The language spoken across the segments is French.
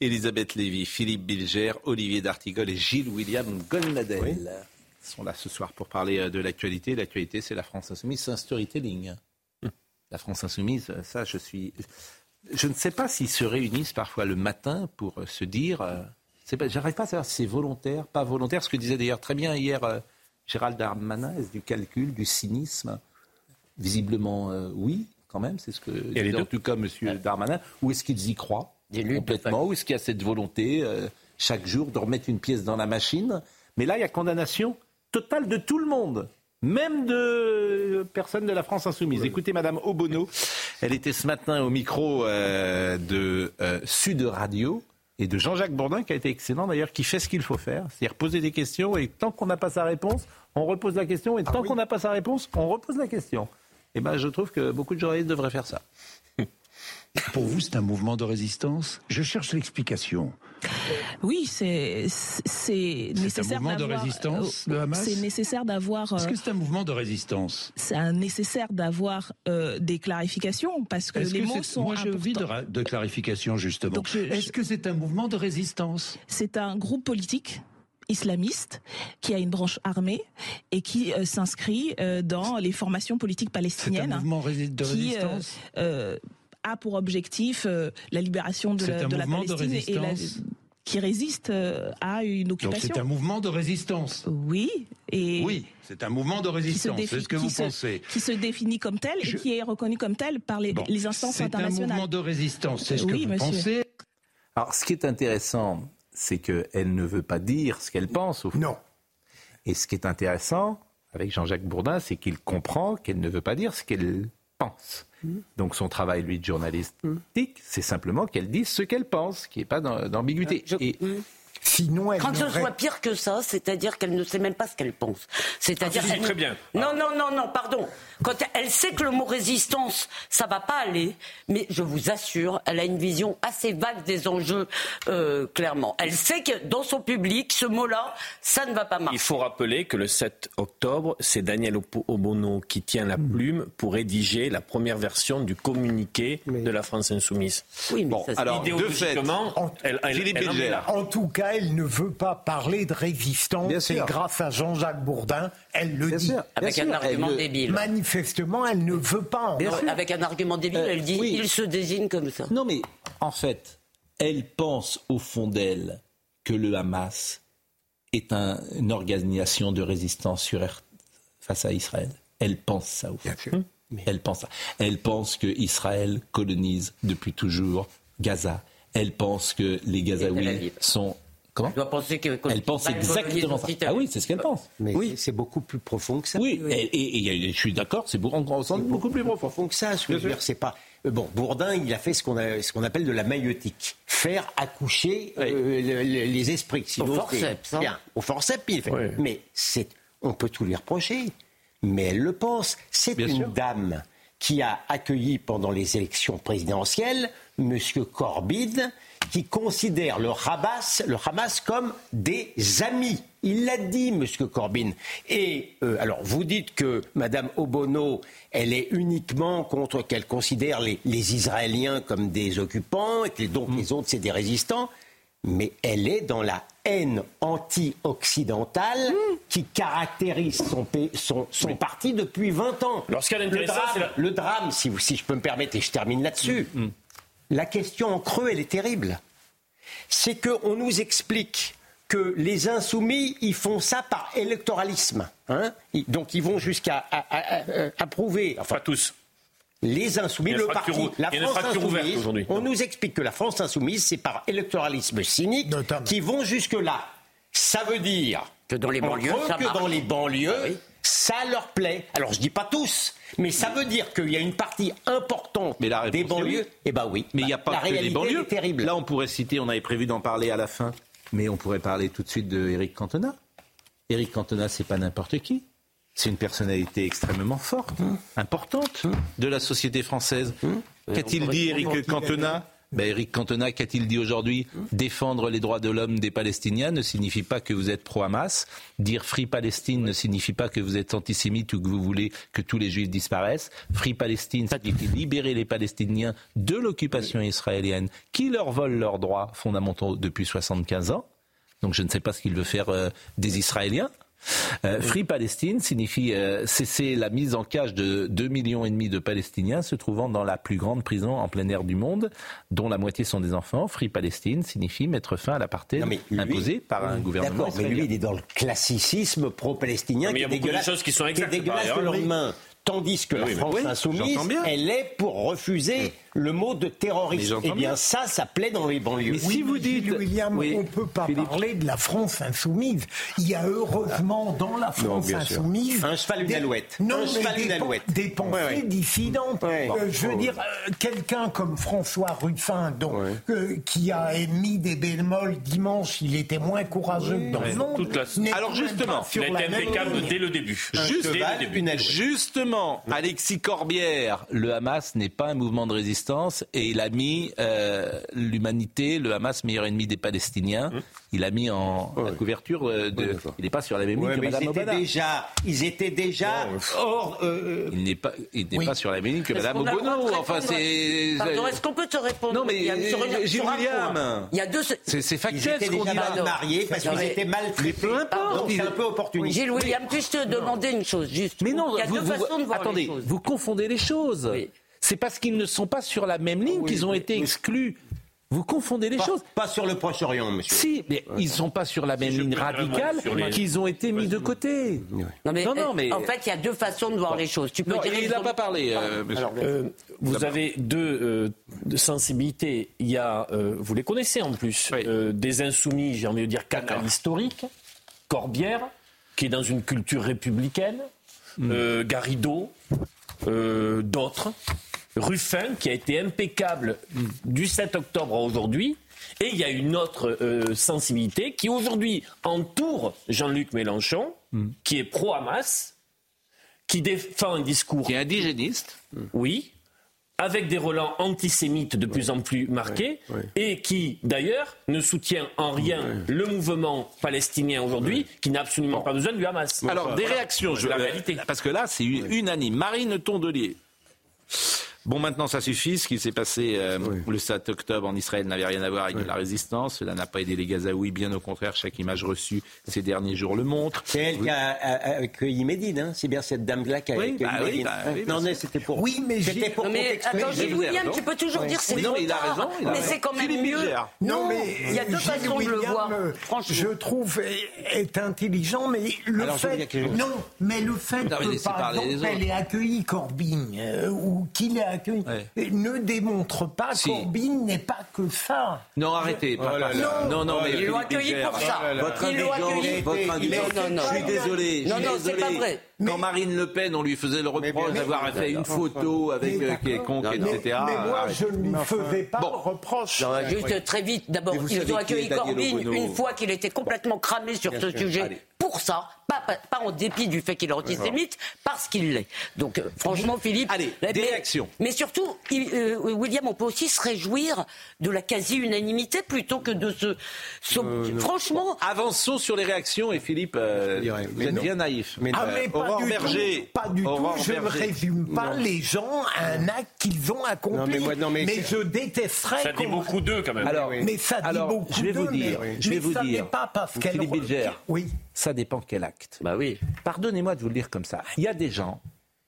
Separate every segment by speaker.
Speaker 1: Elisabeth Lévy, Philippe Bilger, Olivier D'Artigol et Gilles William Golnadel sont là ce soir pour parler euh, de l'actualité. L'actualité, c'est la France Insoumise, c'est un storytelling. Hum. La France Insoumise, ça, je suis. Je ne sais pas s'ils se réunissent parfois le matin pour euh, se dire. Euh, j'arrive pas à savoir si c'est volontaire, pas volontaire. Ce que disait d'ailleurs très bien hier Gérald Darmanin, est-ce du calcul, du cynisme Visiblement, oui, quand même. C'est ce que dit en tout cas M. Darmanin. Ou est-ce qu'ils y croient? Complètement Ou est-ce qu'il y a cette volonté chaque jour de remettre une pièce dans la machine Mais là, il y a condamnation total de tout le monde même de personnes de la France insoumise. Écoutez Madame Obono, elle était ce matin au micro euh, de euh, Sud Radio et de Jean-Jacques Bourdin, qui a été excellent d'ailleurs, qui fait ce qu'il faut faire, c'est-à-dire poser des questions et tant qu'on n'a pas sa réponse, on repose la question et tant ah qu'on n'a pas sa réponse, on repose la question. Et eh ben, je trouve que beaucoup de journalistes devraient faire ça.
Speaker 2: Pour vous, c'est un mouvement de résistance? Je cherche l'explication.
Speaker 3: Oui, c'est c'est nécessaire.
Speaker 2: un mouvement de résistance, le Hamas?
Speaker 3: C'est nécessaire d'avoir.
Speaker 2: Est-ce que c'est un mouvement de résistance?
Speaker 3: C'est nécessaire d'avoir euh, des clarifications parce que les mots sont.
Speaker 2: Moi, je vis de, de clarification justement. Est-ce que c'est un mouvement de résistance?
Speaker 3: C'est un groupe politique islamiste qui a une branche armée et qui euh, s'inscrit euh, dans les formations politiques palestiniennes.
Speaker 2: C'est un mouvement de résistance?
Speaker 3: A pour objectif euh, la libération de, la, de la, Palestine et qui résiste euh, à une occupation.
Speaker 2: c'est un mouvement de résistance.
Speaker 3: Oui. Et
Speaker 2: oui, c'est un mouvement de résistance. C'est ce que vous pensez.
Speaker 3: Qui se définit comme tel et qui est reconnu comme tel par les, les instances internationales.
Speaker 2: C'est un mouvement de résistance. C'est ce que vous pensez.
Speaker 1: Alors, ce qui est intéressant, c'est qu'elle ne veut pas dire ce qu'elle pense. Au fond.
Speaker 2: Non.
Speaker 1: Et ce qui est intéressant avec Jean-Jacques Bourdin, c'est qu'il comprend qu'elle ne veut pas dire ce qu'elle pense. Donc son travail, lui, de journaliste, c'est simplement qu'elle dise ce qu'elle pense, qu'il n'y ait pas d'ambiguïté.
Speaker 4: Euh, Sinon, elle Quand ce soit pire que ça, c'est-à-dire qu'elle ne sait même pas ce qu'elle pense. C'est-à-dire
Speaker 1: ah, très bien.
Speaker 4: Non, non, non, non, pardon. Quand elle sait que le mot résistance, ça va pas aller, mais je vous assure, elle a une vision assez vague des enjeux, euh, clairement. Elle sait que dans son public, ce mot-là, ça ne va pas marcher.
Speaker 5: Il faut rappeler que le 7 octobre, c'est Daniel Obono qui tient la plume pour rédiger la première version du communiqué de la France insoumise.
Speaker 4: Oui, mais bon,
Speaker 1: alors, idéologiquement,
Speaker 2: elle, en tout cas, elle ne veut pas parler de résistance. Et grâce à Jean-Jacques Bourdin, elle le dit.
Speaker 4: Avec un argument débile.
Speaker 2: Manifestement, elle ne veut pas.
Speaker 4: avec un argument débile, euh, elle dit il se désigne comme ça.
Speaker 1: Non, mais en fait, elle pense au fond d'elle que le Hamas est une organisation de résistance sur, face à Israël. Elle pense ça au fond. Elle pense ça. Elle pense que Israël colonise depuis toujours Gaza. Elle pense que les Gazaouis sont Comment
Speaker 4: dois penser que,
Speaker 1: Elle pense exactement ça. Ah oui, c'est ce qu'elle pense.
Speaker 6: Mais oui. c'est beaucoup plus profond que ça.
Speaker 1: Oui, Et, je suis d'accord, c'est beaucoup, beaucoup plus profond.
Speaker 6: que ça. Ce que je veux dire, c'est pas. Euh, bon, Bourdin, il a fait ce qu'on appelle de la maïotique, faire accoucher euh, les esprits.
Speaker 4: Sinon, au forceps. Hein.
Speaker 6: Bien, au forceps, il fait. Mais on peut tout lui reprocher. Mais elle le pense. C'est une dame qui a accueilli pendant les élections présidentielles M. Corbyn qui considère le Hamas, le Hamas comme des amis. Il l'a dit, M. Corbyn. Et euh, alors, vous dites que Mme Obono, elle est uniquement contre, qu'elle considère les, Israéliens comme des occupants et que donc les autres, c'est des résistants. Mais elle est dans la haine anti-occidentale qui caractérise son, son, parti depuis 20 ans.
Speaker 5: Lorsqu'elle
Speaker 6: le drame, le drame si, si, je peux me permettre, et je termine là-dessus, mm, mm la question en creux, elle est terrible. C'est qu'on nous explique que les insoumis, ils font ça par électoralisme. Hein. Donc ils vont jusqu'à approuver.
Speaker 5: Enfin, tous.
Speaker 6: Les insoumis, le parti, la France insoumise, on nous explique que la France insoumise, c'est par électoralisme cynique qui vont jusque-là. Ça veut dire
Speaker 4: que dans les banlieues,
Speaker 6: que dans les banlieues, ah ça leur plaît. Alors je dis pas tous, mais ça veut dire qu'il y a une partie importante des banlieues. Eh ben oui.
Speaker 1: Mais il n'y a pas que les banlieues.
Speaker 6: terrible.
Speaker 1: Là, on pourrait citer, on avait prévu d'en parler à la fin, mais on pourrait parler tout de suite de Éric Cantona. Éric Cantona, c'est pas n'importe qui. C'est une personnalité extrêmement forte, importante de la société française. Qu'a-t-il dit, Éric Cantona Ben, Eric Cantona, qu'a-t-il dit aujourd'hui Défendre les droits de l'homme des Palestiniens ne signifie pas que vous êtes pro-Hamas. Dire Free Palestine ne signifie pas que vous êtes antisémite ou que vous voulez que tous les juifs disparaissent. Free Palestine signifie libérer les Palestiniens de l'occupation israélienne qui leur vole leurs droits fondamentaux depuis 75 ans. Donc je ne sais pas ce qu'il veut faire euh, des Israéliens. Euh, Free Palestine signifie euh, cesser la mise en cage de 2,5 millions et demi de Palestiniens se trouvant dans la plus grande prison en plein air du monde, dont la moitié sont des enfants. Free Palestine signifie mettre fin à l'apartheid imposé par un gouvernement.
Speaker 6: D'accord, mais lui, il est dans le classicisme pro-palestinien
Speaker 5: qui, est
Speaker 6: dégueulasse,
Speaker 5: qui sont
Speaker 6: exactes, qui est dégueulasse le lendemain. Tandis que la France insoumise, elle est pour refuser le mot de terroriste. Eh bien, ça, ça plaît dans les banlieues.
Speaker 2: Mais si vous dites, William, on ne peut pas parler de la France insoumise. Il y a heureusement dans la France insoumise
Speaker 6: un cheval une alouette.
Speaker 2: Non, un cheval une alouette. Des pensées dissidentes. Euh, je veux dire, euh, quelqu'un comme François Ruffin, donc, euh, qui a émis des bémols dimanche, il était moins courageux que dans le monde.
Speaker 5: Alors justement, il a été impeccable dès le début.
Speaker 1: Juste, dès le début. Justement Alexis Corbière, le Hamas n'est pas un mouvement de résistance et il a mis euh, l'humanité, le Hamas meilleur ennemi des Palestiniens. Hum il a mis en la couverture euh, de. il n'est pas sur la même ligne que Mme
Speaker 6: ils étaient déjà, ils étaient déjà hors.
Speaker 1: Euh, il n'est pas, il n'est pas sur la même ligne que Mme Obono. Enfin, c'est.
Speaker 4: Pardon, est-ce qu'on peut te répondre
Speaker 1: Non, mais Gilles William.
Speaker 4: Il y a deux.
Speaker 1: C'est factuel
Speaker 6: ce qu'on dit. Mal mariés parce qu'ils étaient mal
Speaker 1: traités. peu importe.
Speaker 6: C'est un peu opportuniste.
Speaker 4: Gilles William, puis-je te demander une chose juste
Speaker 1: Mais non,
Speaker 4: il y a deux façons de voir
Speaker 1: attendez, vous confondez les choses. C'est parce qu'ils ne sont pas sur la même ligne qu'ils ont été exclus. Vous confondez les choses.
Speaker 6: Pas sur le Proche-Orient, monsieur.
Speaker 1: Si, mais ils ne sont pas sur la même ligne radicale qu'ils ont été mis de côté.
Speaker 4: Non, mais, non, mais, en fait, il y a deux façons de voir les choses. Tu peux
Speaker 1: non, il n'a pas parlé. Euh,
Speaker 5: euh, vous avez deux euh, sensibilités. Il y a, vous les connaissez en plus, des insoumis, j'ai envie de dire canal historique, Corbière, qui est dans une culture républicaine, mm. Garrido, d'autres. Ruffin, qui a été impeccable du 7 octobre à aujourd'hui. Et il y a une autre euh, sensibilité qui aujourd'hui entoure Jean-Luc Mélenchon, qui est pro-Hamas, qui défend un discours.
Speaker 1: Qui est indigéniste.
Speaker 5: Oui, avec des relents antisémites de plus en plus marqués, et qui, d'ailleurs, ne soutient en rien le mouvement palestinien aujourd'hui, qui n'a absolument pas besoin du Hamas.
Speaker 1: Alors, des réactions, je la réalité. Parce que là, c'est unanime. Marine Tondelier. Bon, maintenant, ça suffit. Ce qui s'est passé euh, le 7 octobre en Israël n'avait rien à voir avec la résistance. Cela n'a pas aidé les Gazaouis. Bien au contraire, chaque image reçue ces derniers jours le montre.
Speaker 6: C'est elle qui a, accueilli Médine. Hein. C'est bien cette dame-là qui a accueilli bah Médine. Bah oui, non, mais c'était pour.
Speaker 2: Oui, mais
Speaker 6: c'était pour.
Speaker 4: mais attends, Gilles William, tu peux toujours dire c'est
Speaker 1: non, il a raison.
Speaker 4: mais c'est quand même mieux.
Speaker 2: Non, mais
Speaker 4: il y a deux façons de le voir. Franchement,
Speaker 2: je trouve est intelligent, mais le fait. Non, mais le fait que par exemple elle ait accueilli Corbyn euh, ou qu'il ait accueilli ne démontre pas si. Corbyn n'est pas que ça.
Speaker 1: Non, arrêtez.
Speaker 2: Oh
Speaker 1: non, non, mais
Speaker 4: ils l'ont accueilli pour ça.
Speaker 1: Votre indigence, votre indigence. Je suis désolé.
Speaker 4: Non, non, c'est pas vrai.
Speaker 1: Quand Marine Le Pen, on lui faisait le reproche d'avoir fait une photo avec euh, quiconque, etc.
Speaker 2: Mais moi, je ne lui faisais pas le reproche.
Speaker 4: Juste très vite, d'abord, ils ont accueilli Corbyn une fois qu'il était complètement cramé sur ce sujet. Pour ça, pas, pas, en dépit du fait qu'il est antisémite, parce qu'il l'est. Donc, euh, franchement, Philippe.
Speaker 1: Allez, des mais, réactions.
Speaker 4: Mais surtout, euh, William, on peut aussi se réjouir de la quasi-unanimité plutôt que de ce. franchement.
Speaker 1: avançons sur les réactions et Philippe, vous êtes bien naïf.
Speaker 2: Mais, ah, pas du tout, pas du tout. Je ne résume pas les gens à un acte qu'ils ont accompli. mais, je détesterais.
Speaker 5: Ça dit beaucoup d'eux quand même.
Speaker 2: Alors, mais ça dit beaucoup
Speaker 1: je vais vous dire. je vais vous dire.
Speaker 2: Pas parce qu'elle.
Speaker 1: Philippe Bilger. Oui. Ça dépend quel acte.
Speaker 4: Bah oui.
Speaker 1: Pardonnez-moi de vous le dire comme ça. Il y a des gens,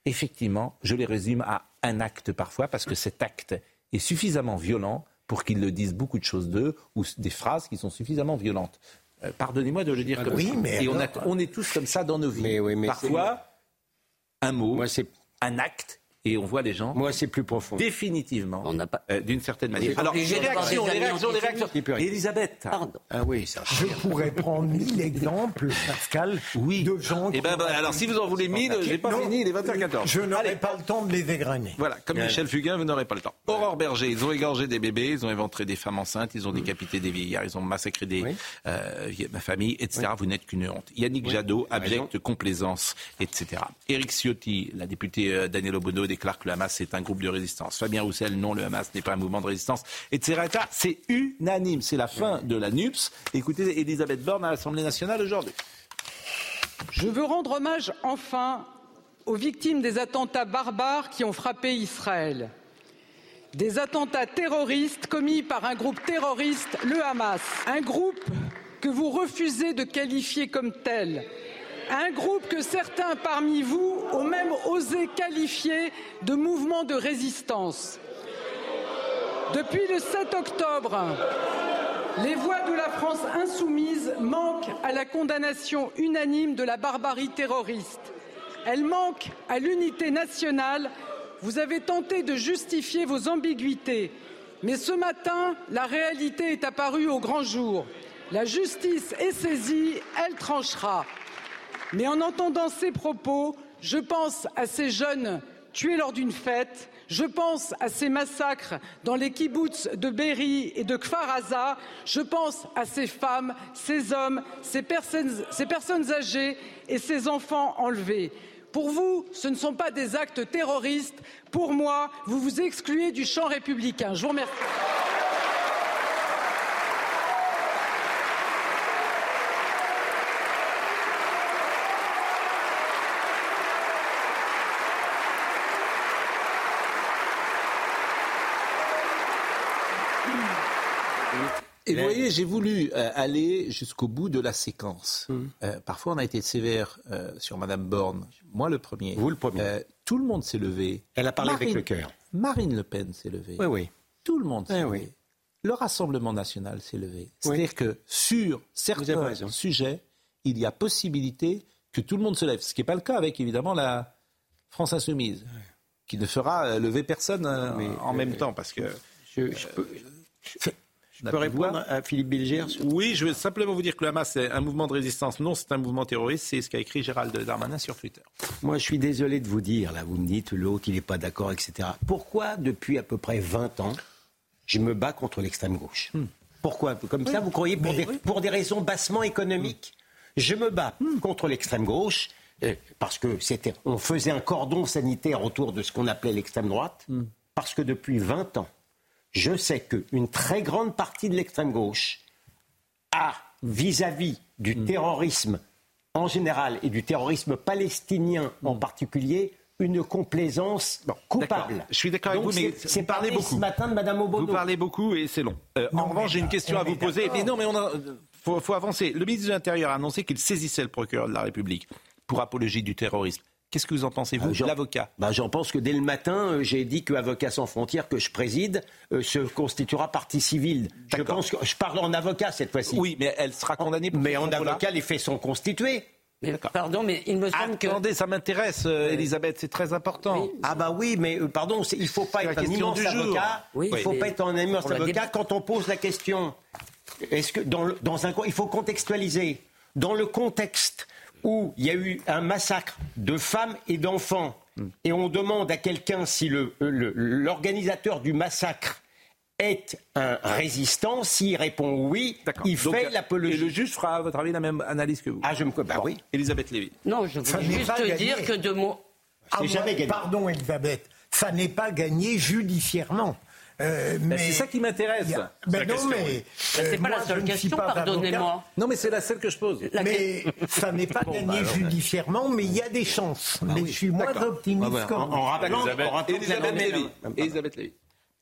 Speaker 1: effectivement, je les résume à un acte parfois parce que cet acte est suffisamment violent pour qu'ils le disent beaucoup de choses d'eux ou des phrases qui sont suffisamment violentes. Euh, pardonnez-moi de le dire comme
Speaker 2: oui,
Speaker 1: ça.
Speaker 2: Mais
Speaker 1: Et on, on, est tous comme ça dans nos vies.
Speaker 6: Mais oui, mais
Speaker 1: Parfois, un mot, Moi, un acte et on voit les gens.
Speaker 6: Moi, c'est plus profond.
Speaker 1: Définitivement. On n'a pas. Euh, D'une certaine manière. Alors, les réactions, les réactions, les réactions. Elisabeth.
Speaker 4: Pardon.
Speaker 6: Ah oui, ça.
Speaker 2: Je pourrais prendre mille exemples, Pascal, oui. de gens.
Speaker 1: Eh ben, ben, alors, si vous en voulez mille, j'ai pas fini, il est 20h14.
Speaker 2: Je n'aurai pas le temps de les égrener.
Speaker 1: Voilà, comme Michel Fugain, vous n'aurez pas le temps. Aurore Berger, ils ont égorgé des bébés, ils ont éventré des femmes enceintes, ils ont décapité des vieillards, ils ont massacré des euh, ma famille, etc. Vous n'êtes qu'une honte. Yannick Jadot, abjecte complaisance, etc. Éric Ciotti, la députée euh, Daniel Obono, des déclare que le Hamas est un groupe de résistance. Fabien Roussel, non, le Hamas n'est pas un mouvement de résistance, etc. C'est unanime. C'est la fin de la NUPS. Écoutez Elisabeth Borne à l'Assemblée nationale aujourd'hui.
Speaker 7: Je veux rendre hommage enfin aux victimes des attentats barbares qui ont frappé Israël. Des attentats terroristes commis par un groupe terroriste, le Hamas. Un groupe que vous refusez de qualifier comme tel. Un groupe que certains parmi vous ont même osé qualifier de mouvement de résistance. Depuis le 7 octobre, les voix de la France insoumise manquent à la condamnation unanime de la barbarie terroriste. Elles manquent à l'unité nationale. Vous avez tenté de justifier vos ambiguïtés. Mais ce matin, la réalité est apparue au grand jour. La justice est saisie, elle tranchera. Mais en entendant ces propos, je pense à ces jeunes tués lors d'une fête, je pense à ces massacres dans les kibboutz de Berry et de Kfar Aza, je pense à ces femmes, ces hommes, ces personnes, ces personnes âgées et ces enfants enlevés. Pour vous, ce ne sont pas des actes terroristes. Pour moi, vous vous excluez du champ républicain. Je vous remercie.
Speaker 1: Et vous voyez, j'ai voulu euh, aller jusqu'au bout de la séquence. Hum. Euh, parfois, on a été sévère euh, sur Madame Borne. Moi, le premier.
Speaker 6: Vous, le premier.
Speaker 1: tout le monde s'est levé.
Speaker 6: Elle a parlé avec le cœur.
Speaker 1: Marine Le Pen s'est levée.
Speaker 6: Oui, oui.
Speaker 1: Tout le monde s'est levé. Oui. Le Rassemblement national s'est levé. C'est-à-dire que sur certains sujets, il y a possibilité que tout le monde se lève. Ce qui n'est pas le cas avec, évidemment, la France insoumise, qui ne fera lever personne en même temps. Parce que. Je, je peux...
Speaker 6: Je peux répondre à Philippe Bilger
Speaker 1: Oui, je veux simplement vous dire que le Hamas, c'est un mouvement de résistance. Non, c'est un mouvement terroriste. C'est ce qu'a écrit Gérald Darmanin sur Twitter.
Speaker 6: Moi, je suis désolé de vous dire, là, vous me dites, l'autre, il n'est pas d'accord, etc. Pourquoi, depuis à peu près 20 ans, je me bats contre l'extrême gauche? Hmm. Pourquoi? Comme ça, vous croyez pour, des, pour des raisons bassement économiques Je me bats hmm. contre l'extrême gauche euh, parce que c'était, on faisait un cordon sanitaire autour de ce qu'on appelait l'extrême droite, hmm. parce que depuis 20 ans, je sais qu'une très grande partie de l'extrême gauche a, vis-à-vis du mm. terrorisme en général et du terrorisme palestinien en mm. particulier, une complaisance coupable.
Speaker 1: Je suis d'accord avec vous, mais
Speaker 6: c'est parlé beaucoup. ce matin de Madame Obono.
Speaker 1: Vous parlez beaucoup et c'est long. Euh, en revanche, j'ai une question à vous poser. Mais non, mais on a, faut, faut avancer. Le ministre de l'Intérieur a annoncé qu'il saisissait le procureur de la République pour apologie du terrorisme. Qu'est-ce que vous en pensez, vous, euh, l'avocat?
Speaker 6: bah, J'en pense que dès le matin, euh, j'ai dit que Avocats sans frontières, que je préside, euh, se constituera partie civile. Je pense que je parle en avocat cette fois-ci.
Speaker 1: Oui, mais elle sera condamnée pour
Speaker 6: Mais en avocat, les faits sont constitués.
Speaker 4: pardon, mais il me
Speaker 1: semble que... Attendez, ça m'intéresse, Elisabeth, c'est très important.
Speaker 6: Ah bah oui, mais pardon, il ne faut pas être un immense avocat. il ne faut pas être un immense avocat quand on pose la question. Est-ce que dans, dans un il faut contextualiser dans le contexte où il y a eu un massacre de femmes et d'enfants, et on demande à quelqu'un si l'organisateur du massacre est un résistant, s'il répond oui, il fait l'apologie.
Speaker 1: Et le juge fera, à votre avis, la même analyse que vous
Speaker 6: Ah, je me... Bah oui.
Speaker 1: Elisabeth Lévy.
Speaker 4: Non, je veux juste dire que de mots...
Speaker 2: Ah, jamais gagné. Pardon, Elisabeth, ça n'est pas gagné judiciairement.
Speaker 1: Euh, mais c'est ça qui m'intéresse.
Speaker 2: Ben non, mais
Speaker 4: c'est pas la seule question, pardonnez-moi.
Speaker 1: Non, mais c'est la seule que je pose.
Speaker 2: mais ça n'est pas gagné bah, judiciairement, mais il y a des chances. Bah mais je suis moins optimiste. Bah,
Speaker 1: en, en rappelant, Elisabeth, Lévy. Elisabeth Lévy.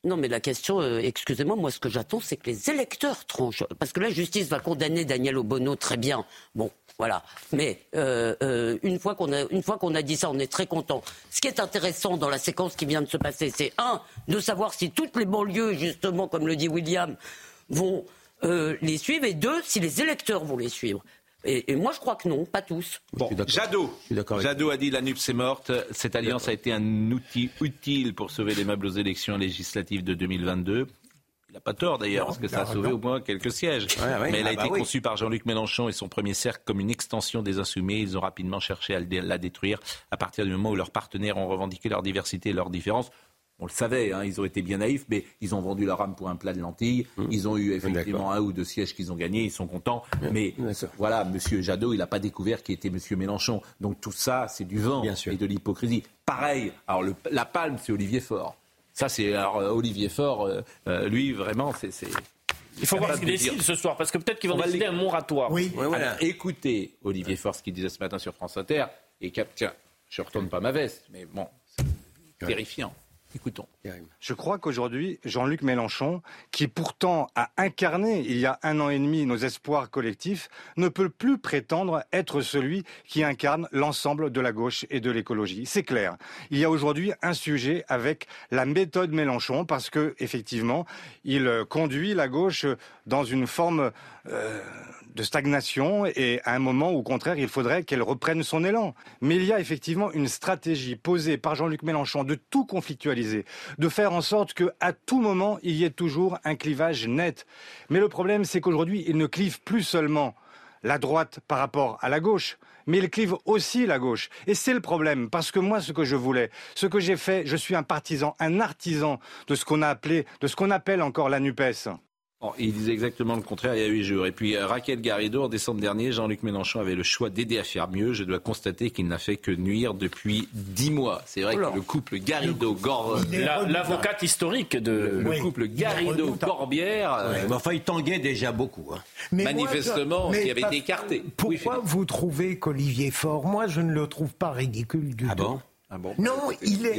Speaker 4: Non, mais la question, euh, excusez-moi, moi ce que j'attends, c'est que les électeurs tranchent. Parce que la justice va condamner Daniel Obono très bien. Bon, voilà. Mais euh, euh, une fois qu'on a, dit ça, on est très content. Ce qui est intéressant dans la séquence qui vient de se passer, c'est un de savoir si toutes les banlieues, justement, comme le dit William, vont les suivre, et deux, si les électeurs vont les suivre. Et, moi, je crois que non, pas tous.
Speaker 1: Bon, Jadot. Jadot a dit la NUPS est morte. Cette alliance a été un outil utile pour sauver les meubles aux élections législatives de 2022. Il n'a pas tort d'ailleurs, parce que ça a sauvé au moins quelques sièges. Mais elle a ah été bah conçue par Jean-Luc Mélenchon et son premier cercle comme une extension des Insoumis. Ils ont rapidement cherché à la détruire à partir du moment où leurs partenaires ont revendiqué leur diversité et leurs différences. On le savait, hein, ils ont été bien naïfs, mais ils ont vendu leur âme pour un plat de lentilles. Mmh. Ils ont eu effectivement un ou deux sièges qu'ils ont gagnés, ils sont contents. Mais voilà, M. Jadot, il n'a pas découvert qui était M. Mélenchon. Donc tout ça, c'est du vent et de l'hypocrisie. Pareil, alors la palme, c'est Olivier Faure. Ça, c'est alors euh, Olivier Faure, euh, euh, lui, vraiment, c'est.
Speaker 5: Il faut voir ce qu'il décide ce soir, parce que peut-être qu'ils vont décider un moratoire.
Speaker 1: Oui, voilà. écoutez Olivier Faure, ce qu'il disait ce matin sur France Inter, et tiens, je retourne pas ma veste, mais bon, c'est terrifiant.
Speaker 8: Je crois qu'aujourd'hui, Jean-Luc Mélenchon, qui pourtant a incarné il y a un an et demi nos espoirs collectifs, ne peut plus prétendre être celui qui incarne l'ensemble de la gauche et de l'écologie. C'est clair. Il y a aujourd'hui un sujet avec la méthode Mélenchon parce que effectivement, il conduit la gauche dans une forme euh, de stagnation et à un moment où, au contraire, il faudrait qu'elle reprenne son élan. Mais il y a effectivement une stratégie posée par Jean-Luc Mélenchon de tout conflictualiser, de faire en sorte qu'à tout moment, il y ait toujours un clivage net. Mais le problème, c'est qu'aujourd'hui, il ne clive plus seulement la droite par rapport à la gauche, mais il clive aussi la gauche. Et c'est le problème, parce que moi, ce que je voulais, ce que j'ai fait, je suis un partisan, un artisan de ce qu'on a appelé, de ce qu'on appelle encore la NUPES
Speaker 1: il disait exactement le contraire il y a huit jours. Et puis euh, Raquel Garrido, en décembre dernier, Jean-Luc Mélenchon avait le choix d'aider à faire mieux. Je dois constater qu'il n'a fait que nuire depuis dix mois. C'est vrai que le couple Garrido-Gorbière...
Speaker 5: L'avocate historique de...
Speaker 1: Le couple Garrido-Gorbière...
Speaker 6: Euh, enfin, il tanguait déjà beaucoup. Hein.
Speaker 1: manifestement, qui avait été écarté.
Speaker 2: Pourquoi vous trouvez qu'Olivier Faure, moi je ne le trouve pas ridicule du
Speaker 6: ah
Speaker 2: tout?
Speaker 6: Bon?
Speaker 1: Ah bon,
Speaker 2: non, il est.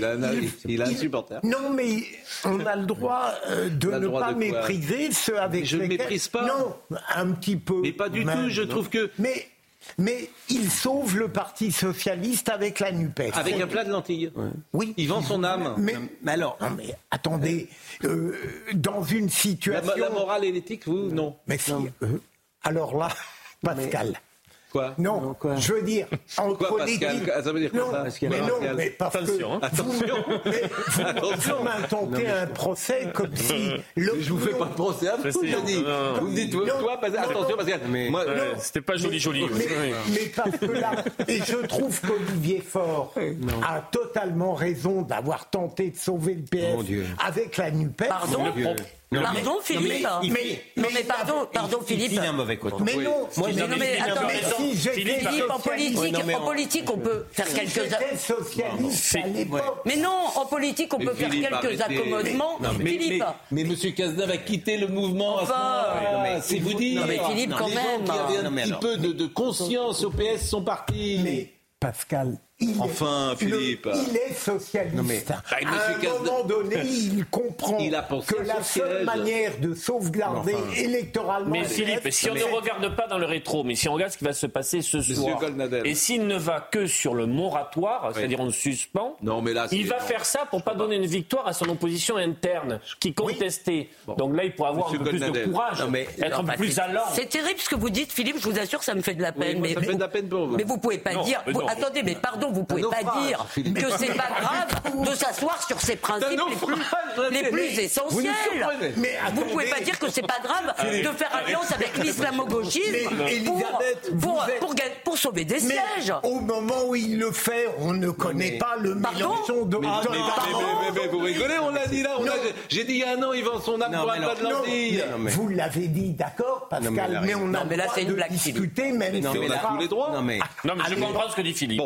Speaker 1: Il a, un supporter.
Speaker 2: Non, mais on a le droit euh, de ne pas mépriser ceux avec
Speaker 1: je
Speaker 2: lesquels.
Speaker 1: Je ne méprise pas.
Speaker 2: Non, un petit peu.
Speaker 1: Mais pas du tout. Je trouve que.
Speaker 2: Mais. Mais il sauve le Parti socialiste avec la NUPES.
Speaker 1: Avec un plat de lentilles.
Speaker 2: Oui.
Speaker 1: Il vend son âme.
Speaker 2: Mais, alors, mais attendez, euh, dans une situation.
Speaker 1: La, morale et l'éthique, vous, non.
Speaker 2: Mais si. Euh, alors là, Pascal.
Speaker 1: Quoi
Speaker 2: Non, quoi je veux dire, en
Speaker 1: quoi,
Speaker 2: politique...
Speaker 1: Pascal Ça veut dire quoi
Speaker 2: non,
Speaker 1: ça
Speaker 2: mais non, mais parce
Speaker 1: attention,
Speaker 2: que
Speaker 1: attention.
Speaker 2: Vous, mais vous, attention. vous m'intentez un procès comme si...
Speaker 1: Le... Je vous fais pas de procès à vous, je dis. Vous me dites, toi, toi attention, Pascal.
Speaker 5: Mais, moi, euh, c'était pas joli, joli.
Speaker 2: Mais, mais, parce que là, et je trouve qu'Olivier Faure a totalement raison d'avoir tenté de sauver le PS avec la NUPES.
Speaker 4: Pardon pardon, Philippe mais, Non, mais pardon, pardon, Philippe.
Speaker 6: Il un mauvais côté.
Speaker 2: Mais non,
Speaker 4: moi, non, mais attends, mais Philippe, en politique, en politique, on peut faire quelques.
Speaker 2: socialiste
Speaker 4: Mais non, en politique, on peut faire quelques accommodements. Philippe.
Speaker 1: Mais Monsieur Cazeneuve a quitté le mouvement. C'est vous dire.
Speaker 4: Non, mais Philippe, quand même.
Speaker 1: Il y avait un petit peu de conscience au PS sont partis.
Speaker 2: Pascal, il
Speaker 1: enfin,
Speaker 2: est,
Speaker 1: Philippe.
Speaker 2: il est socialiste. mais, bah, à un moment donné, il comprend que la seule manière de sauvegarder électoralement.
Speaker 5: Mais Philippe, si on ne regarde pas dans le rétro, mais si on regarde ce qui va se passer ce soir, et s'il ne va que sur le moratoire, c'est-à-dire on suspend,
Speaker 1: non, mais là,
Speaker 5: il va faire ça pour pas donner une victoire à son opposition interne qui contestait. Donc là, il pourrait avoir un peu plus de courage, être un peu plus allant.
Speaker 4: C'est terrible ce que vous dites, Philippe. Je vous assure, ça me fait de la peine.
Speaker 1: mais, ça fait de la peine pour vous.
Speaker 4: Mais vous pouvez pas dire. attendez, mais pardon vous pouvez pas dire que c'est pas grave de s'asseoir sur ces principes les plus, essentiels. Mais vous pouvez pas dire que c'est pas grave de faire alliance avec l'islamo-gauchisme pour, pour, sauver des sièges.
Speaker 2: Au moment où il le fait, on ne connaît pas le Mélenchon de
Speaker 1: mais, vous rigolez, on l'a dit là. J'ai dit il y a un an, il vend son âme pour un plat de lentilles.
Speaker 2: Vous l'avez dit, d'accord, Pascal, mais on a
Speaker 4: mais là, c'est une blague.
Speaker 2: discuter, même
Speaker 1: si on a tous les droits.
Speaker 5: Non, mais je comprends ce que dit Philippe.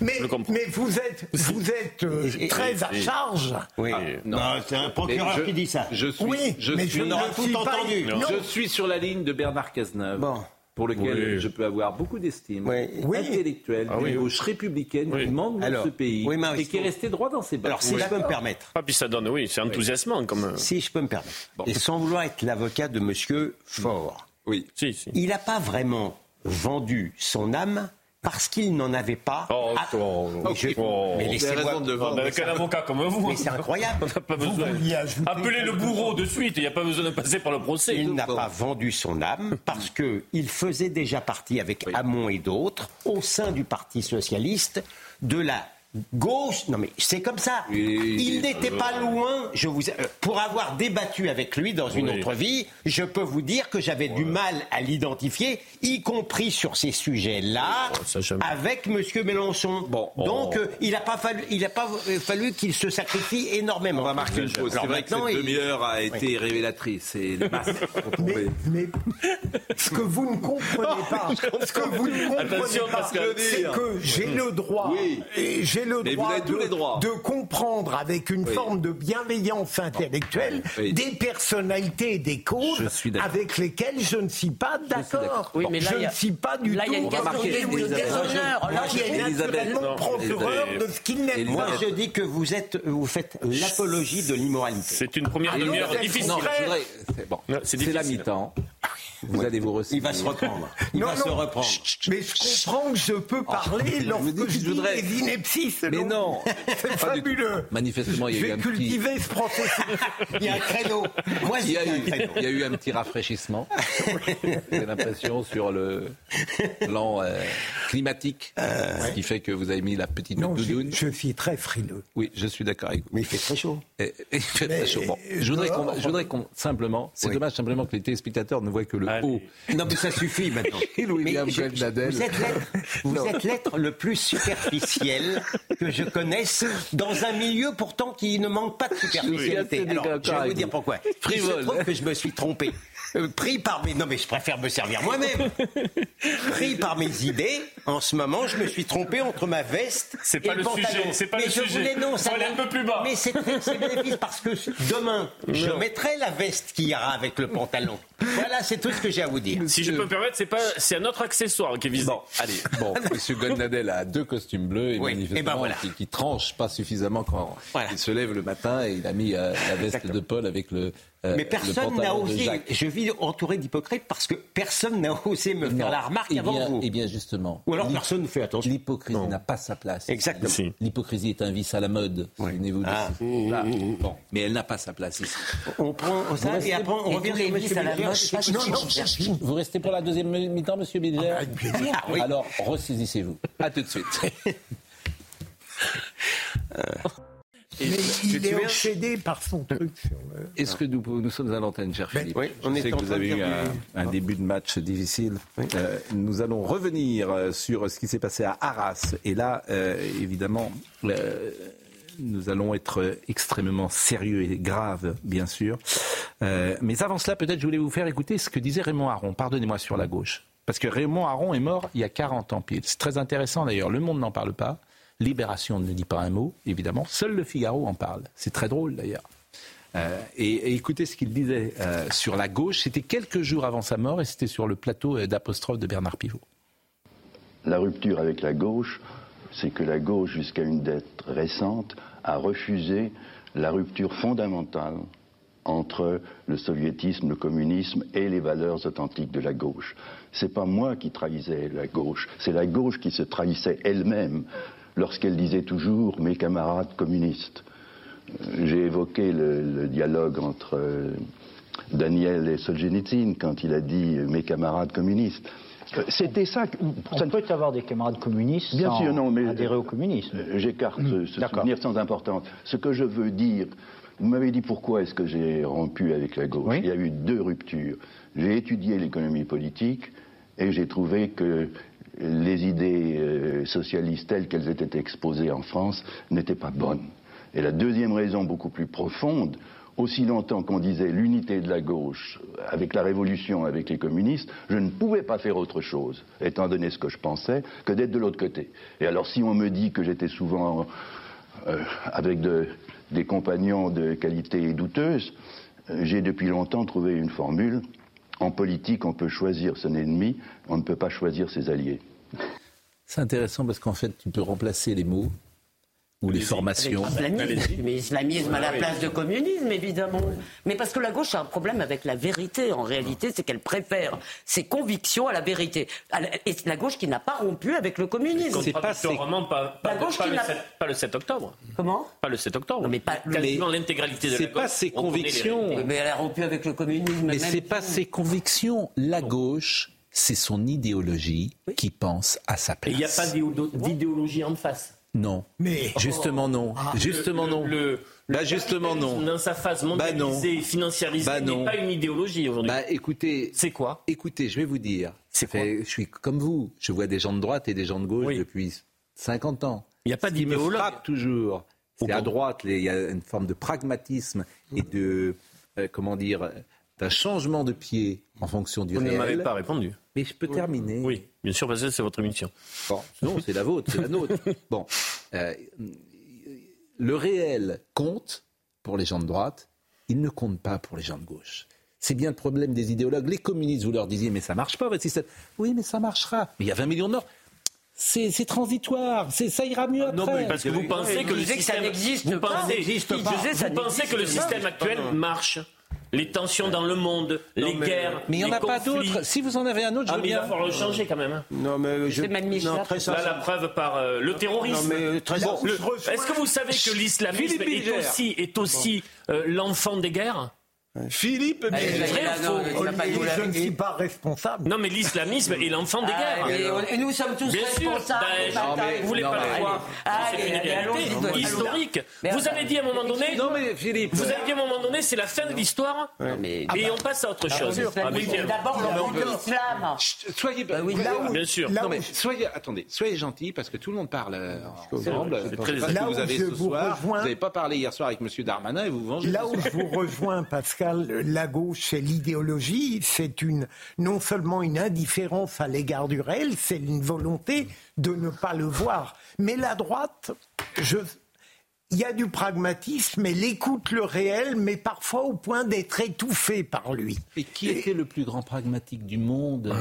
Speaker 2: Mais, mais vous êtes, vous êtes euh, très à charge.
Speaker 6: Oui. Ah, non, c'est un procureur qui dit ça.
Speaker 1: Je suis,
Speaker 2: oui,
Speaker 1: je
Speaker 2: mais
Speaker 1: suis,
Speaker 2: je
Speaker 1: tout
Speaker 2: entendu.
Speaker 1: Je suis sur la ligne de Bernard Cazeneuve. Bon pour lequel je peux avoir beaucoup d'estime, oui. intellectuelle, ah, oui. gauche républicaine qui demande dans ce pays et qui est resté droit dans ses bas.
Speaker 6: Alors si je peux me permettre.
Speaker 5: Ah puis ça donne, oui, c'est enthousiasmant comme. Euh,
Speaker 6: si je peux me permettre. Et sans vouloir être l'avocat de Monsieur Faure.
Speaker 1: Oui.
Speaker 5: Si, si.
Speaker 6: Il n'a pas vraiment vendu son âme parce qu'il n'en avait pas.
Speaker 5: Oh,
Speaker 6: à...
Speaker 5: oh,
Speaker 6: oh, mais laissez-moi
Speaker 5: de vendre. Avec un avocat comme vous.
Speaker 6: Mais c'est incroyable.
Speaker 5: On n'a pas besoin. Appelez le bourreau de suite. Il n'y a pas besoin de passer par le procès.
Speaker 6: Il n'a pas vendu son âme parce que il faisait déjà partie avec Hamon et d'autres au sein du Parti socialiste de la gauche. Non mais c'est comme ça. il n'était pas loin. Je vous pour avoir débattu avec lui dans une autre vie, je peux vous dire que j'avais du mal à l'identifier, y compris sur ces sujets-là, avec Monsieur Mélenchon. Bon, donc euh, il n'a pas fallu, il a pas fallu qu'il se sacrifie énormément.
Speaker 1: On va marquer une pause. C'est vrai que cette demi-heure a été révélatrice. Et les masses
Speaker 2: mais, mais, ce que vous ne comprenez pas, ce que vous ne comprenez pas, c'est que j'ai le droit, et j'ai le droit, de, comprendre avec une forme de bienveillance intellectuelle des personnalités et des causes avec lesquelles je ne suis pas d'accord. je ne suis pas du tout.
Speaker 4: Là, il y a une question de déshonneur.
Speaker 2: Là, est naturellement procureur de ce qu'il n'est pas.
Speaker 6: Moi, je dis que vous êtes, vous faites l'apologie de l'immoralité.
Speaker 5: C'est une première demi-heure difficile.
Speaker 1: C'est la mi-temps. Vous allez vous
Speaker 6: Il va se reprendre. Il va se reprendre.
Speaker 2: mais je comprends que je peux ah, parler lorsque je, je voudrais... des inepties.
Speaker 1: Mais non.
Speaker 2: C'est fabuleux.
Speaker 1: Manifestement, il y a eu un
Speaker 2: petit... ce processus.
Speaker 6: il y a un créneau.
Speaker 1: Moi, il y, a eu, il y a eu un petit rafraîchissement. J'ai l'impression sur le plan euh, climatique, euh, ce qui fait que vous avez mis la petite non, doudoune.
Speaker 2: Je, suis très frileux.
Speaker 1: Oui, je suis d'accord avec vous.
Speaker 6: Mais il fait très chaud.
Speaker 1: il fait très chaud. Bon, je voudrais qu'on, simplement, c'est dommage simplement que les téléspectateurs ne voient que le haut.
Speaker 6: Non, mais ça suffit maintenant. vous êtes l'être le plus superficiel que je connaisse dans un milieu pourtant qui ne manque pas de superficialité. Alors, je vais vous dire pourquoi. Il se trouve que je me suis trompé. Euh, pris par mes... Non mais je préfère me servir moi-même. pris par mes idées, en ce moment, je me suis trompé entre ma veste
Speaker 5: et pas le, sujet. C'est pas mais le je sujet. Voulais, non, ça un peu plus bas.
Speaker 6: Mais c'est bénéfice parce que demain, je mettrai la veste qui ira avec le pantalon. Voilà, c'est tout ce que j'ai à vous dire.
Speaker 5: Si je peux me permettre, c'est pas, c'est un autre accessoire qui est visé.
Speaker 1: Bon, allez, bon, Monsieur Gondadel a deux costumes bleus et manifestement ben qui, qui, tranche pas suffisamment quand il se lève le matin et il a mis euh, la veste de Paul avec le
Speaker 6: euh, mais personne n'a osé. Je vis entouré d'hypocrites parce que personne n'a osé me faire la remarque
Speaker 1: et
Speaker 6: eh avant
Speaker 1: vous. Et eh bien justement.
Speaker 6: Ou alors personne ne fait attention.
Speaker 1: L'hypocrisie n'a pas sa place.
Speaker 6: Exactement.
Speaker 1: L'hypocrisie est un vice à la mode. Souvenez-vous ah. Bon, mais elle n'a pas sa place ici.
Speaker 6: On prend ça et après on revient sur Monsieur
Speaker 1: Vous restez pour la deuxième mi-temps, Monsieur Bilger ah, ah Alors ressaisissez-vous. À tout de suite.
Speaker 2: Mais il est obsédé par son truc.
Speaker 1: Est-ce que nous, nous sommes à l'antenne, cher ben, Philippe oui, on Je sais que vous avez eu un, début de match difficile. Euh, nous allons revenir euh, sur ce qui s'est passé à Arras. Et là, euh, évidemment, nous allons être extrêmement sérieux et graves, bien sûr. mais avant cela, peut-être je voulais vous faire écouter ce que disait Raymond Aron. Pardonnez-moi sur la gauche. Parce que Raymond Aron est mort il y a 40 ans. C'est très intéressant d'ailleurs. Le monde n'en parle pas. Libération ne dit pas un mot, évidemment. Seul le Figaro en parle. C'est très drôle d'ailleurs. Euh, et, écoutez ce qu'il disait euh, sur la gauche. C'était quelques jours avant sa mort et c'était sur le plateau euh, d'apostrophe de Bernard Pivot.
Speaker 9: La rupture avec la gauche, c'est que la gauche, jusqu'à une dette récente, a refusé la rupture fondamentale entre le soviétisme, le communisme et les valeurs authentiques de la gauche. C'est pas moi qui trahissais la gauche, c'est la gauche qui se trahissait elle-même lorsqu'elle disait toujours mes camarades communistes. Euh, j'ai évoqué le, dialogue entre euh, Daniel et Solzhenitsyn quand il a dit mes camarades communistes.
Speaker 10: Euh, c'était ça. Ça On peut avoir des camarades communistes Bien sans sûr, non, mais adhérer au communisme.
Speaker 9: J'écarte ce, ce souvenir sans importance. Ce que je veux dire, vous m'avez dit pourquoi est-ce que j'ai rompu avec la gauche. Il y a eu deux ruptures. J'ai étudié l'économie politique et j'ai trouvé que les idées euh, socialistes telles qu'elles étaient exposées en France n'étaient pas bonnes. Et la deuxième raison beaucoup plus profonde, aussi longtemps qu'on disait l'unité de la gauche avec la révolution, avec les communistes, je ne pouvais pas faire autre chose, étant donné ce que je pensais, que d'être de l'autre côté. Et alors si on me dit que j'étais souvent euh, avec des compagnons de qualité douteuse, euh, j'ai depuis longtemps trouvé une formule en politique, on peut choisir son ennemi, on ne peut pas choisir ses alliés.
Speaker 1: C'est intéressant parce qu'en fait, tu peux remplacer les mots ou les formations.
Speaker 4: Mais islamisme à la place de communisme, évidemment. Mais parce que la gauche a un problème avec la vérité. En réalité, c'est qu'elle préfère ses convictions à la vérité. Et la gauche qui n'a pas rompu avec le communisme.
Speaker 5: C'est pas, pas, pas, le 7, pas, le 7, octobre.
Speaker 4: Comment?
Speaker 5: Pas le 7 octobre.
Speaker 4: mais pas
Speaker 5: quasiment l'intégralité de la
Speaker 1: gauche. C'est pas ses convictions.
Speaker 4: Mais elle a rompu avec le communisme.
Speaker 1: Mais c'est pas ses convictions. La gauche c'est son idéologie qui pense à sa place.
Speaker 5: Il n'y a pas d'idéologie en face.
Speaker 1: Non. Mais justement non. Ah. justement non. Le, bah justement non.
Speaker 5: Dans sa phase bah, mondialisée, bah financiarisée, bah n'est pas une idéologie aujourd'hui.
Speaker 1: Bah écoutez,
Speaker 5: c'est quoi?
Speaker 1: Écoutez, je vais vous dire. C'est Je suis comme vous. Je vois des gens de droite et des gens de gauche depuis 50 ans.
Speaker 5: Il n'y a pas d'idéologie.
Speaker 1: me frappe toujours. C'est à droite, il y a une forme de pragmatisme et de euh, comment dire d'un changement de pied en fonction du
Speaker 5: réel.
Speaker 1: Vous ne
Speaker 5: m'avez pas répondu.
Speaker 1: Mais je peux terminer.
Speaker 5: Oui, bien sûr, parce que c'est votre émission.
Speaker 1: Bon, non, c'est la vôtre, c'est la nôtre. Bon, euh, le réel compte pour les gens de droite, il ne compte pas pour les gens de gauche. C'est bien le problème des idéologues. Les communistes, vous leur disiez, mais ça marche pas votre système. Oui, mais ça marchera. Mais il y a 20 millions de morts. C'est transitoire, ça ira mieux après. Non, mais
Speaker 5: parce que vous pensez que le système, vous pensez, vous pensez que le système actuel marche? Les tensions dans le monde, les guerres.
Speaker 1: Mais il n'y en a pas d'autres. Si vous en avez un autre, je
Speaker 5: ah,
Speaker 1: veux bien.
Speaker 5: Il va falloir le changer quand même. Hein.
Speaker 6: Non, mais je...
Speaker 5: non, très Là, la preuve par euh, le terrorisme. Est-ce que vous savez que l'islamisme est aussi, est aussi euh, l'enfant des guerres?
Speaker 2: Philippe, mais je ne suis pas responsable.
Speaker 5: Non, mais l'islamisme est l'enfant des ah,
Speaker 4: guerres. Et nous sommes tous responsables.
Speaker 5: Ben, vous ne voulez pas le croire. C'est une réalité historique. Vous avez dit à un moment donné.
Speaker 1: Non, mais Philippe.
Speaker 5: Vous avez dit à un moment donné, c'est la fin de l'histoire. Et on passe à autre ah, chose.
Speaker 4: Ah, d'abord, l'islam.
Speaker 1: Soyez.
Speaker 5: Bah bien sûr.
Speaker 1: Non, mais soyez. Attendez, soyez gentils parce que tout le monde parle euh, ensemble. C'est très que vous. Vous n'avez pas parlé hier soir avec M. Darmanin et vous vengez.
Speaker 2: Là où je vous rejoins, Pascal la gauche, c'est l'idéologie, c'est une non seulement une indifférence à l'égard du réel, c'est une volonté de ne pas le voir. Mais la droite, il y a du pragmatisme, elle écoute le réel, mais parfois au point d'être étouffée par lui.
Speaker 1: Et qui était le plus grand pragmatique du monde?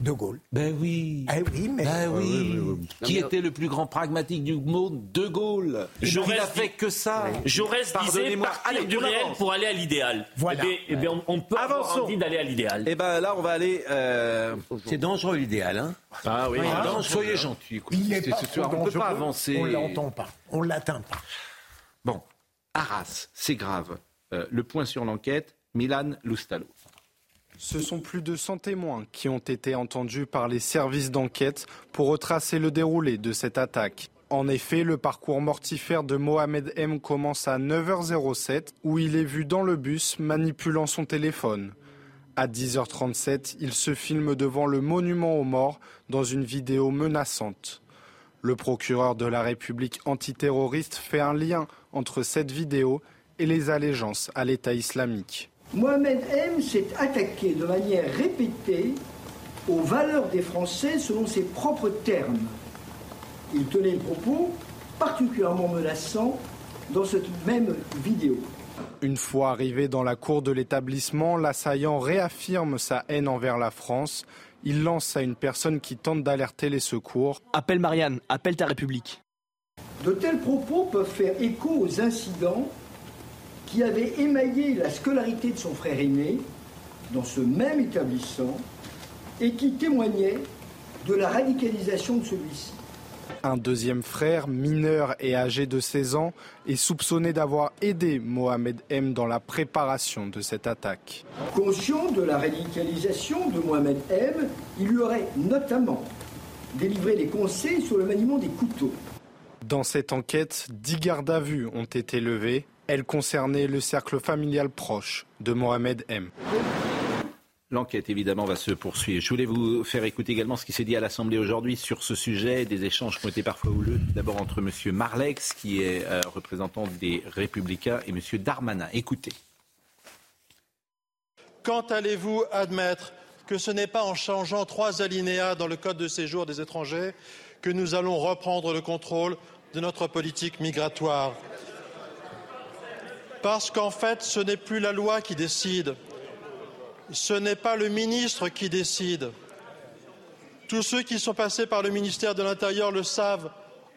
Speaker 2: De Gaulle.
Speaker 1: Ben oui.
Speaker 2: Eh oui, mais.
Speaker 1: Ben oui. Qui était le plus grand pragmatique du monde De Gaulle.
Speaker 5: Jaurès
Speaker 1: n'a fait que ça.
Speaker 5: Jaurès disait partir du réel pour aller à l'idéal.
Speaker 2: Voilà.
Speaker 5: Eh bien, on, peut avoir envie d'aller à l'idéal.
Speaker 1: Eh ben là, on va aller. Euh,
Speaker 6: c'est dangereux l'idéal, hein
Speaker 1: Ah oui. Soyez gentil.
Speaker 2: Il pas
Speaker 1: On ne peut pas avancer.
Speaker 2: On l'entend pas. On l'atteint pas.
Speaker 1: Bon, Arras, c'est grave. Euh, le point sur l'enquête. Milan Loustalo.
Speaker 11: Ce sont plus de 100 témoins qui ont été entendus par les services d'enquête pour retracer le déroulé de cette attaque. En effet, le parcours mortifère de Mohamed M commence à 9h07 où il est vu dans le bus manipulant son téléphone. À 10h37, il se filme devant le monument aux morts dans une vidéo menaçante. Le procureur de la République antiterroriste fait un lien entre cette vidéo et les allégeances à l'État islamique.
Speaker 12: Mohamed M s'est attaqué de manière répétée aux valeurs des Français selon ses propres termes. Il tenait le propos particulièrement menaçant dans cette même vidéo.
Speaker 11: Une fois arrivé dans la cour de l'établissement, l'assaillant réaffirme sa haine envers la France. Il lance à une personne qui tente d'alerter les secours.
Speaker 13: Appelle Marianne, appelle ta République.
Speaker 12: De tels propos peuvent faire écho aux incidents qui avait émaillé la scolarité de son frère aîné dans ce même établissement et qui témoignait de la radicalisation de celui-ci.
Speaker 11: Un deuxième frère, mineur et âgé de 16 ans, est soupçonné d'avoir aidé Mohamed M dans la préparation de cette attaque.
Speaker 12: Conscient de la radicalisation de Mohamed M, il lui aurait notamment délivré des conseils sur le maniement des couteaux.
Speaker 11: Dans cette enquête, dix gardes à vue ont été levés elle concernait le cercle familial proche de Mohamed M.
Speaker 1: L'enquête, évidemment, va se poursuivre. Je voulais vous faire écouter également ce qui s'est dit à l'Assemblée aujourd'hui sur ce sujet, des échanges qui ont été parfois houleux. D'abord entre M. Marlex, qui est euh, représentant des Républicains, et M. Darmanin. Écoutez.
Speaker 14: Quand allez-vous admettre que ce n'est pas en changeant trois alinéas dans le Code de séjour des étrangers que nous allons reprendre le contrôle de notre politique migratoire? Parce qu'en fait, ce n'est plus la loi qui décide, ce n'est pas le ministre qui décide. Tous ceux qui sont passés par le ministère de l'Intérieur le savent,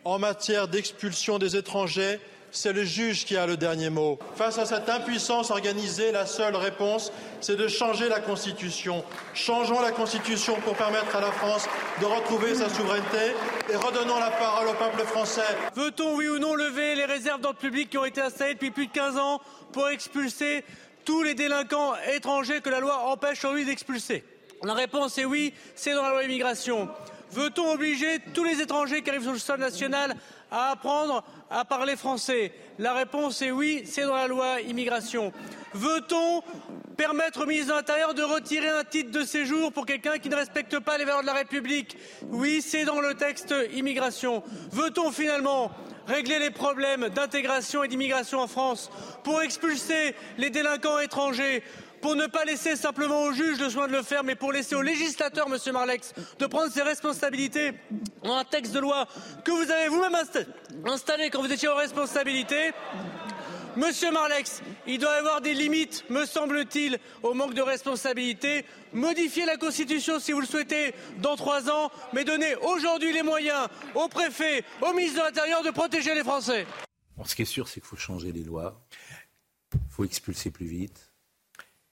Speaker 14: en matière d'expulsion des étrangers, c'est le juge qui a le dernier mot. Face à cette impuissance organisée, la seule réponse, c'est de changer la Constitution. Changeons la Constitution pour permettre à la France de retrouver sa souveraineté et redonnons la parole au peuple français.
Speaker 15: Veut-on, oui ou non, lever les réserves d'ordre public qui ont été installées depuis plus de 15 ans pour expulser tous les délinquants étrangers que la loi empêche aujourd'hui d'expulser? La réponse est oui, c'est dans la loi immigration. Veut-on obliger tous les étrangers qui arrivent sur le sol national à apprendre à parler français La réponse est oui, c'est dans la loi immigration. Veut-on permettre au ministre de l'Intérieur de retirer un titre de séjour pour quelqu'un qui ne respecte pas les valeurs de la République? Oui, c'est dans le texte immigration. Veut-on finalement régler les problèmes d'intégration et d'immigration en France pour expulser les délinquants étrangers? Pour ne pas laisser simplement au juge le soin de le faire, mais pour laisser au législateur, Monsieur Marlex, de prendre ses responsabilités dans un texte de loi que vous avez vous-même installé quand vous étiez aux responsabilités. Monsieur Marlex, il doit y avoir des limites, me semble-t-il, au manque de responsabilité. Modifier la Constitution si vous le souhaitez dans trois ans, mais donner aujourd'hui les moyens au préfet, au ministre de l'Intérieur de protéger les Français.
Speaker 1: ce qui est sûr, c'est qu'il faut changer les lois. Il faut expulser plus vite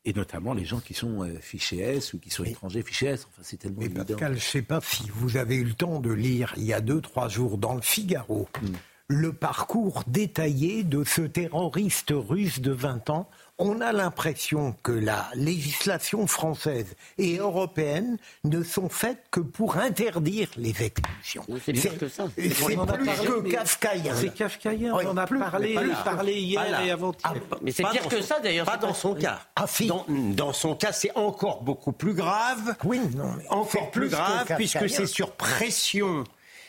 Speaker 1: et notamment les gens qui sont euh, fichés S ou qui sont étrangers fichés S. Enfin, c'est tellement évident.
Speaker 2: Pascal, je ne sais pas si vous avez eu le temps de lire il y a deux, trois jours dans le Figaro hmm. le parcours détaillé de ce terroriste russe de 20 ans on a l'impression que la législation française et européenne ne sont faites que pour interdire les expulsions.
Speaker 6: C'est pire que ça.
Speaker 2: C'est plus que kafkaïen.
Speaker 1: C'est kafkaïen. on en a parlé, parlé hier et avant-hier.
Speaker 6: Ah, mais c'est pire que ça d'ailleurs. Pas dans son cas.
Speaker 2: Ah,
Speaker 6: dans, dans, son cas, c'est encore beaucoup plus grave.
Speaker 2: Oui, non,
Speaker 6: encore plus, plus grave puisque c'est sur pression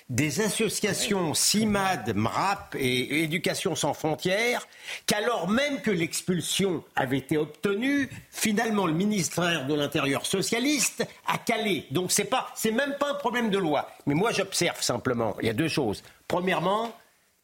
Speaker 6: des associations CIMAD, MRAP et Éducation sans frontières, qu'alors même que l'expulsion avait été obtenue, finalement le ministère de l'Intérieur socialiste a calé. Donc c'est pas, c'est même pas un problème de loi. Mais moi j'observe simplement, il y a deux choses. Premièrement,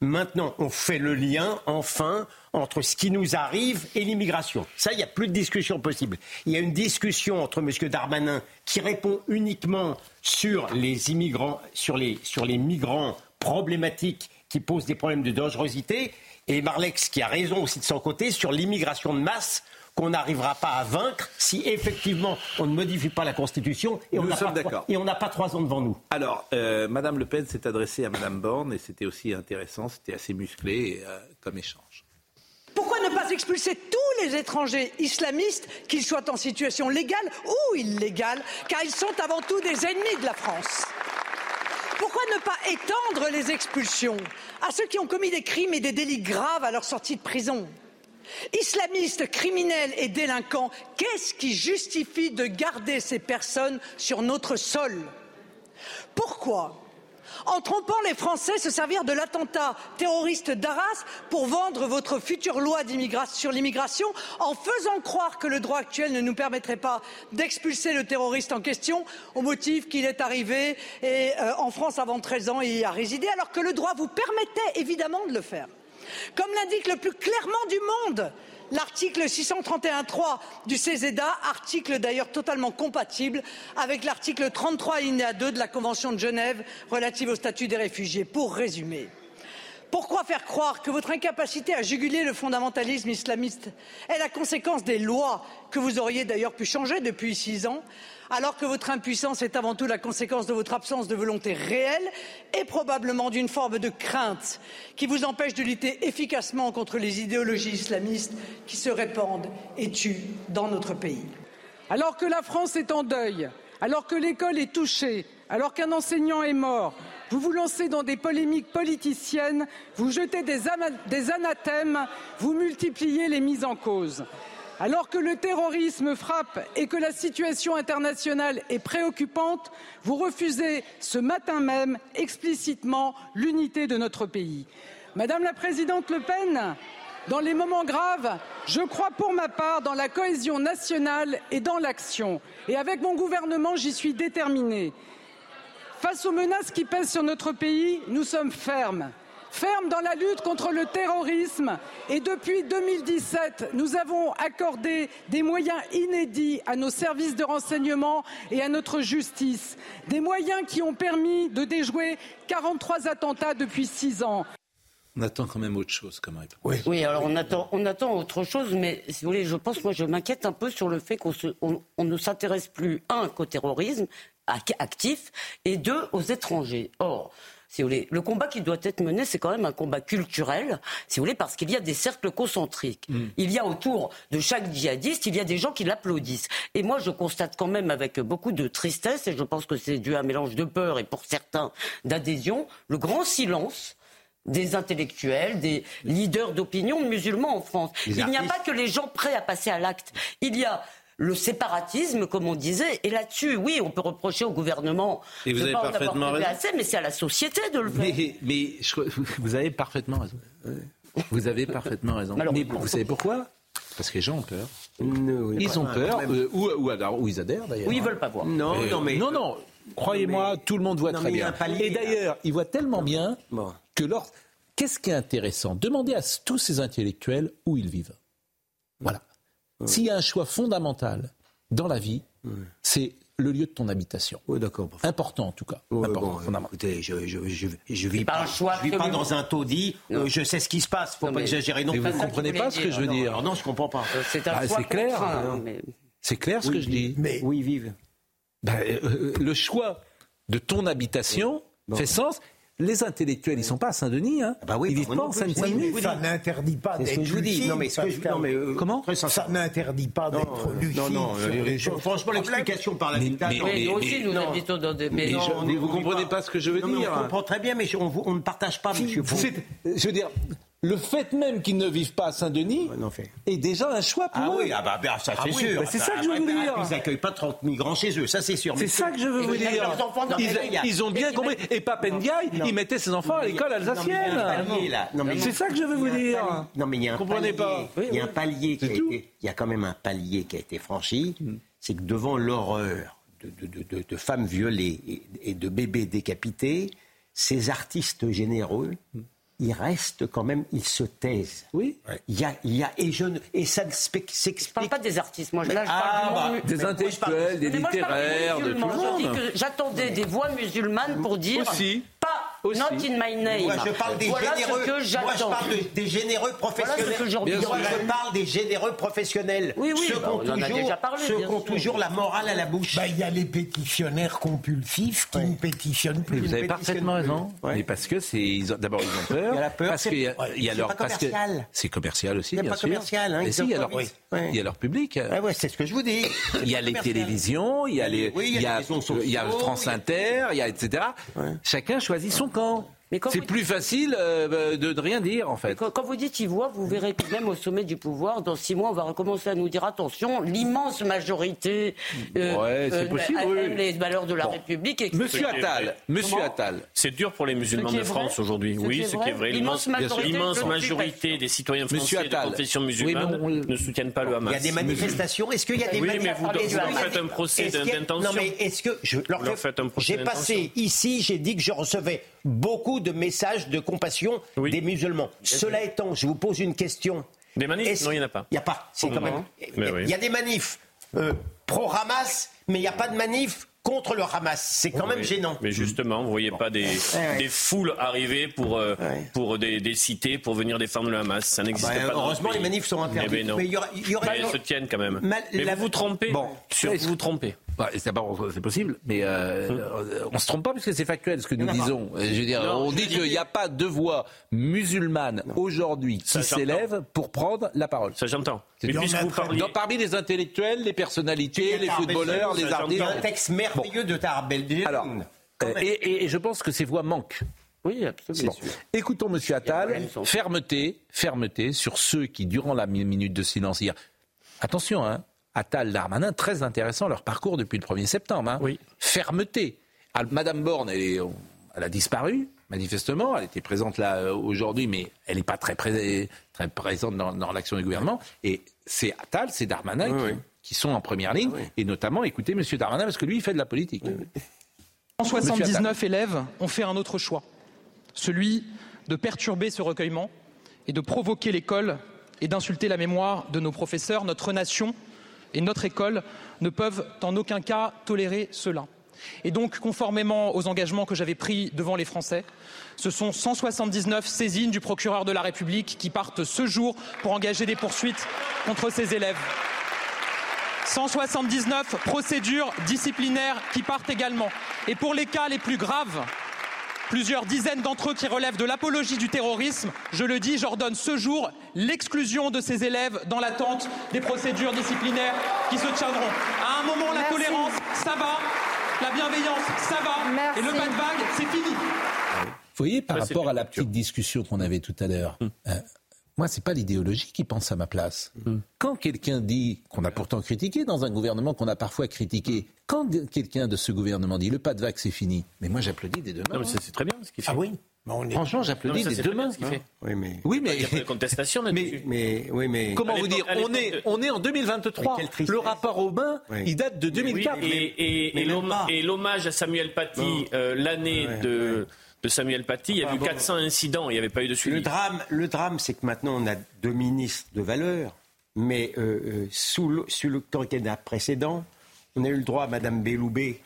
Speaker 6: Maintenant, on fait le lien, enfin, entre ce qui nous arrive et l'immigration. Ça, il n'y a plus de discussion possible. Il y a une discussion entre M. Darmanin qui répond uniquement sur les immigrants, sur les, sur les migrants problématiques qui posent des problèmes de dangerosité, et Marlex qui a raison aussi de son côté sur l'immigration de masse qu'on n'arrivera pas à vaincre si effectivement on ne modifie pas la Constitution et on n'a pas, trois ans devant nous.
Speaker 1: Alors, euh, Madame Le Pen s'est adressée à Madame Borne et c'était aussi intéressant, c'était assez musclé euh, comme échange.
Speaker 16: Pourquoi ne pas expulser tous les étrangers islamistes, qu'ils soient en situation légale ou illégale, car ils sont avant tout des ennemis de la France? Pourquoi ne pas étendre les expulsions à ceux qui ont commis des crimes et des délits graves à leur sortie de prison? Islamistes, criminels et délinquants, qu'est-ce qui justifie de garder ces personnes sur notre sol? Pourquoi? En trompant les Français, se servir de l'attentat terroriste d'Arras pour vendre votre future loi sur l'immigration en faisant croire que le droit actuel ne nous permettrait pas d'expulser le terroriste en question au motif qu'il est arrivé euh, en France avant 13 ans et y a résidé, alors que le droit vous permettait évidemment de le faire. Comme l'indique le plus clairement du monde l'article 631.3 du CESEDA, article d'ailleurs totalement compatible avec l'article 33 alinéa 2 de la Convention de Genève relative au statut des réfugiés. Pour résumer, pourquoi faire croire que votre incapacité à juguler le fondamentalisme islamiste est la conséquence des lois que vous auriez d'ailleurs pu changer depuis six ans? Alors que votre impuissance est avant tout la conséquence de votre absence de volonté réelle et probablement d'une forme de crainte qui vous empêche de lutter efficacement contre les idéologies islamistes qui se répandent et tuent dans notre pays.
Speaker 7: Alors que la France est en deuil, alors que l'école est touchée, alors qu'un enseignant est mort, vous vous lancez dans des polémiques politiciennes, vous jetez des, des anathèmes, vous multipliez les mises en cause. Alors que le terrorisme frappe et que la situation internationale est préoccupante, vous refusez ce matin même explicitement l'unité de notre pays. Madame la Présidente Le Pen, dans les moments graves, je crois pour ma part dans la cohésion nationale et dans l'action. Et avec mon gouvernement, j'y suis déterminée. Face aux menaces qui pèsent sur notre pays, nous sommes fermes ferme dans la lutte contre le terrorisme et depuis 2017, nous avons accordé des moyens inédits à nos services de renseignement et à notre justice, des moyens qui ont permis de déjouer 43 attentats depuis six ans.
Speaker 1: On attend quand même autre chose comme
Speaker 4: réponse. Oui, alors on attend, on attend autre chose, mais si vous voulez, je pense, moi, je m'inquiète un peu sur le fait qu'on on ne s'intéresse plus, un, qu'au terrorisme actif, et deux, aux étrangers. Or, si vous voulez. Le combat qui doit être mené, c'est quand même un combat culturel, si vous voulez, parce qu'il y a des cercles concentriques. Mm. Il y a autour de chaque djihadiste, il y a des gens qui l'applaudissent. Et moi, je constate quand même avec beaucoup de tristesse, et je pense que c'est dû à un mélange de peur et pour certains d'adhésion, le grand silence des intellectuels, des leaders d'opinion musulmans en France. il n'y a pas que les gens prêts à passer à l'acte. Il y a le séparatisme, comme on disait. Et là-dessus, oui, on peut reprocher au gouvernement
Speaker 1: et vous
Speaker 4: de
Speaker 1: avez pas parfaitement raison.
Speaker 4: assez, mais c'est à la société de le faire.
Speaker 1: Mais, vous avez parfaitement raison. Vous avez parfaitement raison. mais vous savez pourquoi? Parce que les gens ont peur. ils ont peur, euh, ou, ou, ils adhèrent d'ailleurs.
Speaker 4: Ou ils veulent pas voir.
Speaker 1: Non, non, mais... non, non. Croyez-moi, tout le monde voit très bien. Et d'ailleurs, ils voient tellement bien que lors... Qu'est-ce qui est intéressant? Demandez à tous ces intellectuels où ils vivent. Voilà. S'il y a un choix fondamental dans la vie, c'est le lieu de ton habitation.
Speaker 6: Oui, d'accord.
Speaker 1: Important en tout cas. Important,
Speaker 6: écoutez, je, je, vis pas, vis pas dans un taudis. Euh, je sais ce qui se passe. Faut pas exagérer non
Speaker 1: plus. Vous ne comprenez pas ce que je veux dire.
Speaker 6: Non, je comprends pas.
Speaker 4: Euh, c'est ah,
Speaker 1: clair. C'est clair ce que je dis.
Speaker 6: Mais ils vivent
Speaker 1: ben, euh, Le choix de ton habitation fait sens. Les intellectuels, ils ne sont pas à Saint-Denis. Hein.
Speaker 6: Ah bah oui,
Speaker 1: ils vivent pas en Saint-Denis.
Speaker 2: ça n'interdit pas d'être
Speaker 6: je vous dis. Non, mais, ce que je, non, mais euh,
Speaker 1: Comment
Speaker 2: Ça n'interdit pas d'être lucide. Non, non. Euh,
Speaker 6: franchement, l'explication par la
Speaker 4: mais, mais, mais, nous aussi, nous habitons dans des
Speaker 1: Mais, vous ne comprenez pas ce que je veux dire.
Speaker 6: On comprend très bien, mais on ne partage pas, monsieur.
Speaker 1: Je veux dire, le fait même qu'ils ne vivent pas à Saint-Denis est déjà un choix pour
Speaker 6: ah
Speaker 1: eux.
Speaker 6: Oui, ah bah, bah ça c'est
Speaker 1: ah
Speaker 6: sûr.
Speaker 1: c'est ça que je veux vous dire.
Speaker 6: Ils n'accueillent pas 30 migrants chez eux, ça c'est sûr.
Speaker 1: C'est ça que je veux vous dire. Ils, ont bien compris. Et Papendiaï, il mettait ses enfants à l'école alsacienne. C'est ça que je veux vous dire.
Speaker 6: Non mais il y a un palier. Il y a un palier qui a été. Il y a quand même un palier qui a été franchi. Hmm. C'est que devant l'horreur de, femmes violées et de bébés décapités, ces artistes généreux hmm ils restent quand même, ils se taisent.
Speaker 1: Oui.
Speaker 6: Il y a, il y a et je et ça s'explique.
Speaker 4: Je parle pas des artistes, moi. Là, je
Speaker 1: ah, parle bah, des intellectuels, des littéraires, de tout le monde.
Speaker 4: J'attendais des voix musulmanes pour dire
Speaker 1: Aussi.
Speaker 4: pas Not in my name.
Speaker 6: Moi, je parle des généreux. moi, je parle des généreux professionnels. moi, je parle des généreux professionnels.
Speaker 4: Oui, oui.
Speaker 6: Ceux
Speaker 4: bah, qui ont toujours,
Speaker 6: parlé, ceux ont toujours la morale à la bouche.
Speaker 2: Bah, il y a les pétitionnaires compulsifs qui ne pétitionnent plus.
Speaker 1: Vous avez parfaitement raison. Mais parce que c'est d'abord ils ont peur.
Speaker 6: Il y a la peur.
Speaker 1: Parce qu'il y a, leur
Speaker 6: parce que
Speaker 1: c'est commercial aussi.
Speaker 6: Il n'y a pas commercial. Hein,
Speaker 1: il y a leur il y a leur public.
Speaker 6: c'est ce que je vous dis.
Speaker 1: Il y a les télévisions, il y a les, il y a France Inter, il y a etc. Chacun choisit son 高。C'est plus facile euh, de ne rien dire, en fait.
Speaker 4: Quand, vous dites y voit, vous verrez que même au sommet du pouvoir, dans six mois, on va recommencer à nous dire attention, l'immense majorité
Speaker 1: euh, ouais, euh, possible,
Speaker 4: les valeurs de la République. Et
Speaker 1: Monsieur Attal, Monsieur Attal.
Speaker 5: C'est dur pour les musulmans de France aujourd'hui. Oui, ce qui est vrai. L'immense majorité, des citoyens français de confession musulmane ne soutiennent pas le Hamas.
Speaker 6: Il y a des manifestations. Est-ce qu'il y a des
Speaker 5: manifestations Oui, mais vous, faites un procès d'intention. Non, mais
Speaker 6: est-ce que je leur J'ai passé ici, j'ai dit que je recevais beaucoup de messages de compassion des musulmans. Cela étant, je vous pose une question.
Speaker 5: Des manifs Non, il n'y en a pas.
Speaker 6: Il n'y a pas. C'est quand même. Il y a des manifs euh, pro-Hamas, mais il n'y a pas de manifs contre le Hamas. C'est quand même gênant.
Speaker 5: Mais justement, vous ne voyez pas des, des, foules arriver pour, euh, pour des, des, cités pour venir défendre le Hamas. Ça n'existe ah bah, pas.
Speaker 6: Heureusement, les manifs sont interdits.
Speaker 5: Mais, non. mais il y, aura, y aura... elles se tiennent quand même. mais vous vous trompez. Bon, sur, vous vous trompez.
Speaker 1: Bah, c'est possible, mais euh, on se trompe pas parce que c'est factuel ce que nous disons. Je veux dire, on dit qu'il n'y a pas de voix musulmane aujourd'hui qui s'élève pour prendre la parole.
Speaker 5: Ça j'entends.
Speaker 1: parmi les intellectuels, les personnalités, les footballeurs, les artistes.
Speaker 6: Un texte merveilleux de Tarbel. Alors,
Speaker 1: euh, et, et, je pense que ces voix manquent.
Speaker 4: Oui, absolument.
Speaker 1: Écoutons Monsieur Attal. Fermeté, fermeté sur ceux qui, durant la minute de silence hier, attention, hein, Attal, Darmanin, très intéressant leur parcours depuis le 1er septembre. Hein.
Speaker 5: Oui.
Speaker 1: Fermeté. Ah, Madame Borne, elle, a disparu, manifestement. Elle était présente là euh, aujourd'hui, mais elle n'est pas très, très présente dans, l'action du gouvernement. Et c'est Attal, c'est Darmanin qui, sont en première ligne. Et notamment, écoutez M. Darmanin, parce que lui, il fait de la politique.
Speaker 17: 179 élèves ont fait un autre choix, celui de perturber ce recueillement et de provoquer l'école et d'insulter la mémoire de nos professeurs. Notre nation et notre école ne peuvent en aucun cas tolérer cela. Et donc, conformément aux engagements que j'avais pris devant les Français, ce sont 179 saisines du procureur de la République qui partent ce jour pour engager des poursuites contre ces élèves. 179 procédures disciplinaires qui partent également. Et pour les cas les plus graves, plusieurs dizaines d'entre eux qui relèvent de l'apologie du terrorisme. Je le dis, j'ordonne ce jour l'exclusion de ces élèves dans l'attente des procédures disciplinaires qui se tiendront. À un moment, la tolérance, ça va. La bienveillance, ça va. Et le pas de vague, c'est fini.
Speaker 1: Vous voyez, par rapport à la petite discussion qu'on avait tout à l'heure, hum. euh, moi, c'est pas l'idéologie qui pense à ma place. Hum. Quand quelqu'un dit, qu'on a pourtant critiqué dans un gouvernement qu'on a parfois critiqué, quand quelqu'un de ce gouvernement dit le pas de vague, c'est fini, mais moi j'applaudis des deux mains.
Speaker 5: C'est très bien ce qu'il fait.
Speaker 1: Ah oui Franchement, j'applaudis des deux mains ce qu'il fait.
Speaker 5: Oui, mais oui, mais il y a pas de contestation
Speaker 1: là-dessus. Mais, oui, mais comment vous dire On est on est en 2023. Le rapport Aubin, il date de 2004.
Speaker 5: et, et, l'hommage à Samuel Paty euh, l'année de de Samuel Paty, il y a eu 400 incidents, il n'y avait pas eu de suivi.
Speaker 6: Le drame, le drame c'est que maintenant on a deux ministres de valeur, mais euh, euh, sous, le quinquennat précédent, on a eu le droit à Mme Belloubet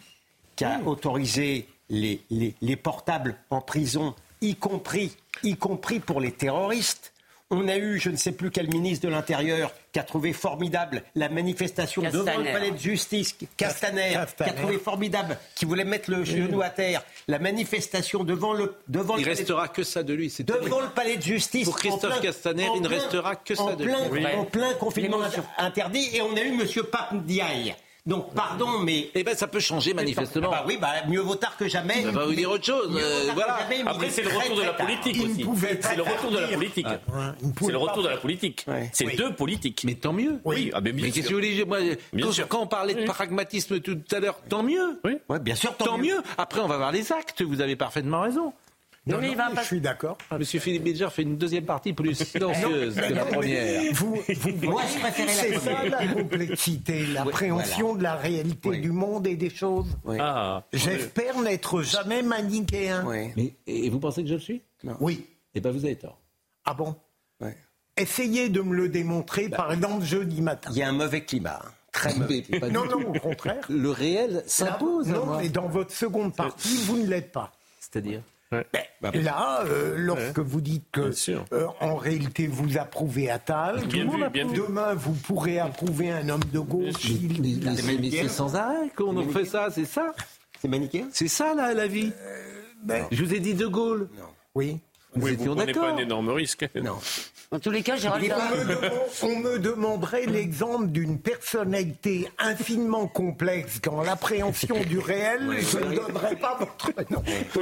Speaker 6: qui a autorisé les, les, les, portables en prison, y compris, y compris pour les terroristes. On a eu, je ne sais plus quel ministre de l'Intérieur, qui a trouvé formidable la manifestation devant le palais de justice, Castaner, qui a trouvé formidable, qui voulait mettre le genou à terre, la manifestation devant le devant
Speaker 1: Il ne restera que ça de lui.
Speaker 6: Devant le palais de justice.
Speaker 1: Pour Christophe Castaner, il ne restera que ça de
Speaker 6: lui. En plein confinement interdit, et on a eu M. Pape Ndiaye donc, pardon, mais.
Speaker 1: Eh bien, ça peut changer manifestement.
Speaker 6: Bah oui, bah, mieux vaut tard que jamais.
Speaker 1: Ça va vous dire autre chose. Euh, voilà.
Speaker 5: Après, c'est le retour de la politique aussi. C'est le retour de la politique. C'est le retour de la politique. C'est deux politiques.
Speaker 1: Mais tant mieux.
Speaker 5: Oui,
Speaker 1: ah, mais qu'est-ce que vous voulez moi, quand, on parlait de pragmatisme tout à l'heure, tant mieux.
Speaker 6: Oui, bien sûr,
Speaker 1: tant, mieux. Après, on va voir les actes. Vous avez parfaitement raison.
Speaker 2: Non, mais je suis d'accord.
Speaker 1: Monsieur Philippe Bilger fait une deuxième partie plus silencieuse que la première.
Speaker 2: Vous, vous, Moi, je préférais la C'est ça la complexité, l'appréhension de la réalité du monde et des choses. Ah, J'espère n'être jamais manichéen.
Speaker 1: Mais, et vous pensez que je le suis?
Speaker 2: Oui.
Speaker 1: Eh bien, vous avez tort.
Speaker 2: Ah bon? Essayez de me le démontrer, bah. par exemple, jeudi matin.
Speaker 6: Il y a un mauvais climat. Très mauvais.
Speaker 2: non, non, au contraire.
Speaker 1: Le réel s'impose.
Speaker 2: Non, mais dans votre seconde partie, vous ne l'êtes pas.
Speaker 1: C'est-à-dire?
Speaker 2: Ben, bah, là, euh, lorsque vous dites que euh, en réalité vous approuvez Attal, demain vous pourrez approuver un homme de gauche.
Speaker 1: Mais, c'est sans arrêt qu'on fait ça, c'est ça.
Speaker 6: C'est manichéen
Speaker 1: C'est ça là, la vie. Euh, ben, Je vous ai dit De Gaulle.
Speaker 2: Non. Oui.
Speaker 5: Vous oui, vous prenez pas un énorme risque.
Speaker 6: Non.
Speaker 4: En tous les cas, Gérald
Speaker 2: on, me demanderait l'exemple d'une personnalité infiniment complexe dans l'appréhension du réel. Je ne donnerais pas votre nom. Oh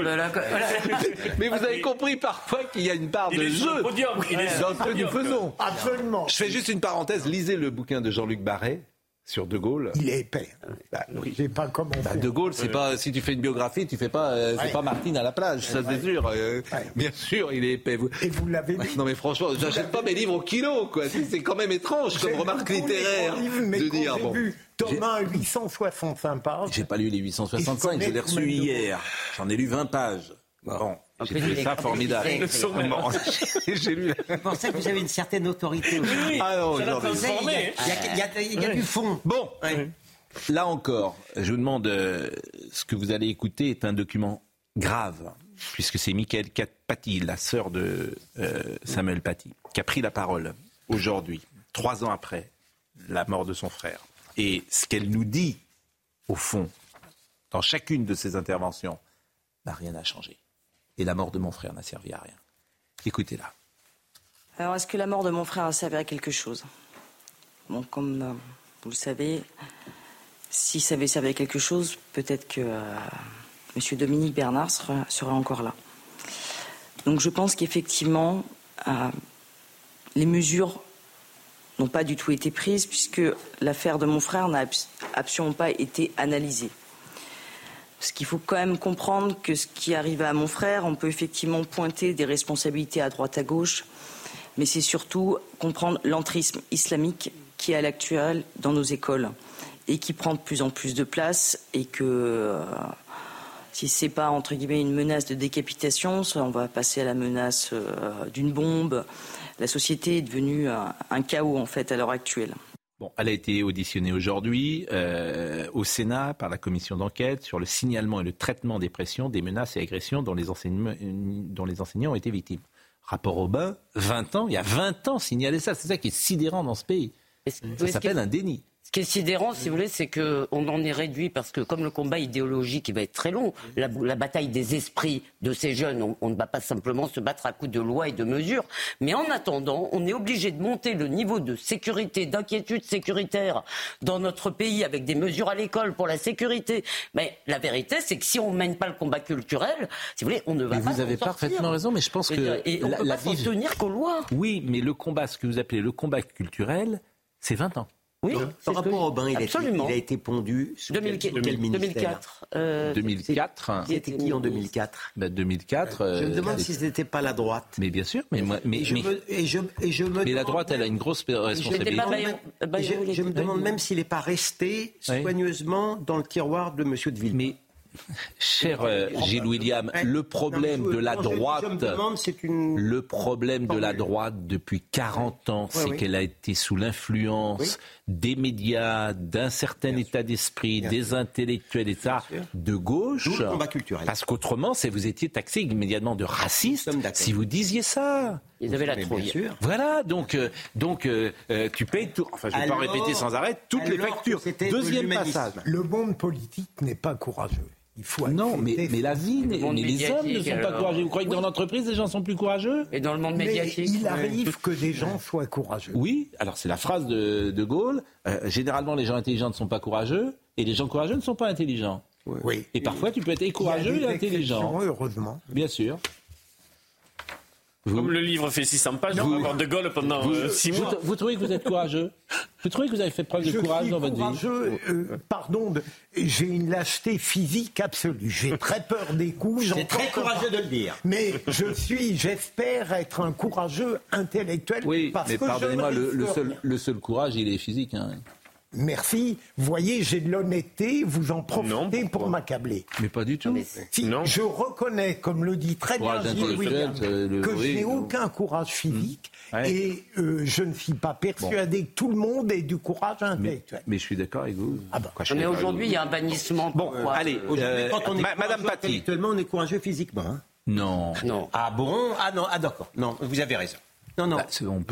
Speaker 1: Mais vous avez compris parfois qu'il y a une part de jeu dans ce que nous faisons.
Speaker 2: Absolument.
Speaker 1: Je fais juste une parenthèse. Lisez le bouquin de Jean-Luc Barret sur De Gaulle.
Speaker 2: Il est épais. Bah, J'ai pas comment.
Speaker 1: Bah, de Gaulle, c'est pas si tu fais une biographie, tu fais pas, euh, c'est pas Martine à la plage, ça c'est sûr. Euh, bien sûr, il est épais.
Speaker 2: Et vous l'avez
Speaker 1: dit. Non mais franchement, j'achète pas mes livres au kilo, quoi. C'est quand même étrange comme remarque littéraire de dire.
Speaker 2: Bon. Vu Thomas 865 pages.
Speaker 1: J'ai pas lu les 865, je l'ai reçu hier. J'en ai lu 20 pages. Bon. J'ai trouvé ça formidable.
Speaker 6: J'ai lu. Que vous avez une certaine autorité aussi.
Speaker 1: Oui, ah non,
Speaker 6: il y a, du fond.
Speaker 1: Bon, là encore, je vous demande, euh, ce que vous allez écouter est un document grave, puisque c'est Michael Paty, la sœur de euh, Samuel Paty, qui a pris la parole aujourd'hui, trois ans après la mort de son frère. Et ce qu'elle nous dit, au fond, dans chacune de ses interventions, n'a rien à changer. Et la mort de mon frère n'a servi à rien. Écoutez-la.
Speaker 18: Alors, est-ce que la mort de mon frère a servi à quelque chose? Bon, comme euh, vous le savez, si ça avait servi à quelque chose, peut-être que euh, M. Dominique Bernard serait, encore là. Donc, je pense qu'effectivement, euh, les mesures n'ont pas du tout été prises puisque l'affaire de mon frère n'a absolument pas été analysée. Parce qu'il faut quand même comprendre que ce qui arrive à mon frère, on peut effectivement pointer des responsabilités à droite à gauche, mais c'est surtout comprendre l'entrisme islamique qui est à l'actuel dans nos écoles et qui prend de plus en plus de place et que euh, si c'est pas entre guillemets une menace de décapitation, on va passer à la menace euh, d'une bombe. La société est devenue un chaos en fait à l'heure actuelle.
Speaker 1: Bon, elle a été auditionnée aujourd'hui euh, au Sénat par la commission d'enquête sur le signalement et le traitement des pressions, des menaces et agressions dont les, dont les enseignants ont été victimes. Rapport au bain, 20 ans, il y a 20 ans signalé ça. C'est ça qui est sidérant dans ce pays. Ça s'appelle un déni.
Speaker 4: Ce qui est sidérant, si vous voulez, c'est qu'on en est réduit parce que comme le combat idéologique, il va être très long, la, bataille des esprits de ces jeunes, on, ne va pas simplement se battre à coups de lois et de mesures. Mais en attendant, on est obligé de monter le niveau de sécurité, d'inquiétude sécuritaire dans notre pays avec des mesures à l'école pour la sécurité. Mais la vérité, c'est que si on ne mène pas le combat culturel, si vous voulez, on ne va pas.
Speaker 1: Vous avez parfaitement raison, mais je pense que
Speaker 4: et on la, peut pas tenir qu'aux lois.
Speaker 1: Oui, mais le combat, ce que vous appelez le combat culturel, c'est 20 ans.
Speaker 6: Oui, par rapport au bain, il, a été pondu sous 2004, quel, ministère
Speaker 4: 2004.
Speaker 1: Euh, 2004.
Speaker 6: C'était qui en 2004
Speaker 1: ben 2004.
Speaker 6: je me demande si ce n'était pas la droite.
Speaker 1: Mais bien sûr, mais moi, mais, je me, et je, et je me mais la droite, elle a une grosse responsabilité.
Speaker 6: Je, je, me demande même s'il n'est pas resté soigneusement dans le tiroir de M. de Villepin.
Speaker 1: Cher euh, Gilles William, le problème de la droite, le problème de la droite depuis 40 ans, c'est qu'elle a été sous l'influence des médias, d'un certain état d'esprit, des intellectuels, et ça, de gauche. Parce qu'autrement, vous étiez taxé immédiatement de raciste si vous disiez ça.
Speaker 4: Ils avaient la trouille.
Speaker 1: Voilà, donc, euh, donc euh, tu payes tout. Enfin, je ne vais pas répéter sans arrêt toutes les factures. Deuxième passage.
Speaker 2: Le monde politique n'est pas courageux.
Speaker 1: Il faut non, mais, mais, la vie, mais les hommes ne sont pas courageux. Vous croyez que dans l'entreprise, les gens sont plus courageux
Speaker 4: Et dans le monde médiatique
Speaker 2: Il arrive que des gens soient courageux.
Speaker 1: Oui, alors c'est la phrase de, de Gaulle. Euh, généralement, les gens intelligents ne sont pas courageux et les gens courageux ne sont pas intelligents. Oui. Et parfois, tu peux être courageux et intelligent.
Speaker 2: Heureusement.
Speaker 1: Bien sûr.
Speaker 5: Comme le livre fait 600 pages, vous, avoir De Gaulle pendant 6 euh, mois.
Speaker 1: Vous, trouvez que vous êtes courageux Vous trouvez que vous avez fait preuve de courage dans votre vie
Speaker 2: euh, Pardon, j'ai une lâcheté physique absolue. J'ai très peur des coups.
Speaker 6: C'est très courageux de le dire.
Speaker 2: Mais je suis, j'espère être un courageux intellectuel.
Speaker 1: Oui, mais pardonnez-moi, le, seul, le seul courage, il est physique. Hein.
Speaker 2: Merci. Vous voyez, j'ai de l'honnêteté, vous en profitez pour m'accabler.
Speaker 1: Mais pas du tout.
Speaker 2: non. Je reconnais, comme le dit très bien Gilles William, euh, que je n'ai aucun courage physique mmh. et euh, je ne suis pas persuadé que tout le monde ait du courage intellectuel.
Speaker 1: Mais, je suis d'accord avec vous.
Speaker 4: Ah bah. Mais aujourd'hui, il y a un bannissement.
Speaker 1: Bon, allez, euh, quand on est Madame Paty.
Speaker 6: Intellectuellement, on est courageux physiquement. Hein.
Speaker 1: non.
Speaker 6: Non. Ah bon? Ah non, ah d'accord. Non, vous avez raison. Non, non. Bah,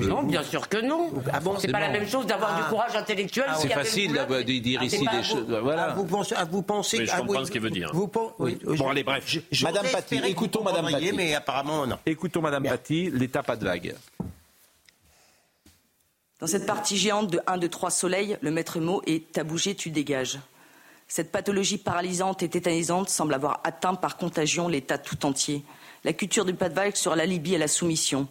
Speaker 4: non, bien sûr que non. Ah bon, c'est pas la même chose d'avoir du ah. courage intellectuel.
Speaker 1: c'est facile de dire ici des choses. Voilà.
Speaker 6: vous pensez, vous pensez.
Speaker 5: Mais je comprends ce qu'il veut dire.
Speaker 1: Vous, bon, allez, bref. Madame Paty, écoutons Madame Paty.
Speaker 6: Mais apparemment, non.
Speaker 1: Écoutons Madame Paty, l'état pas de vague.
Speaker 18: Dans cette partie géante de 1, 2, 3 soleils, le maître mot est T'as bougé, tu dégages. Cette pathologie paralysante et tétanisante semble avoir atteint par contagion l'État tout entier. La culture du pas de vague sera l'alibi à la soumission.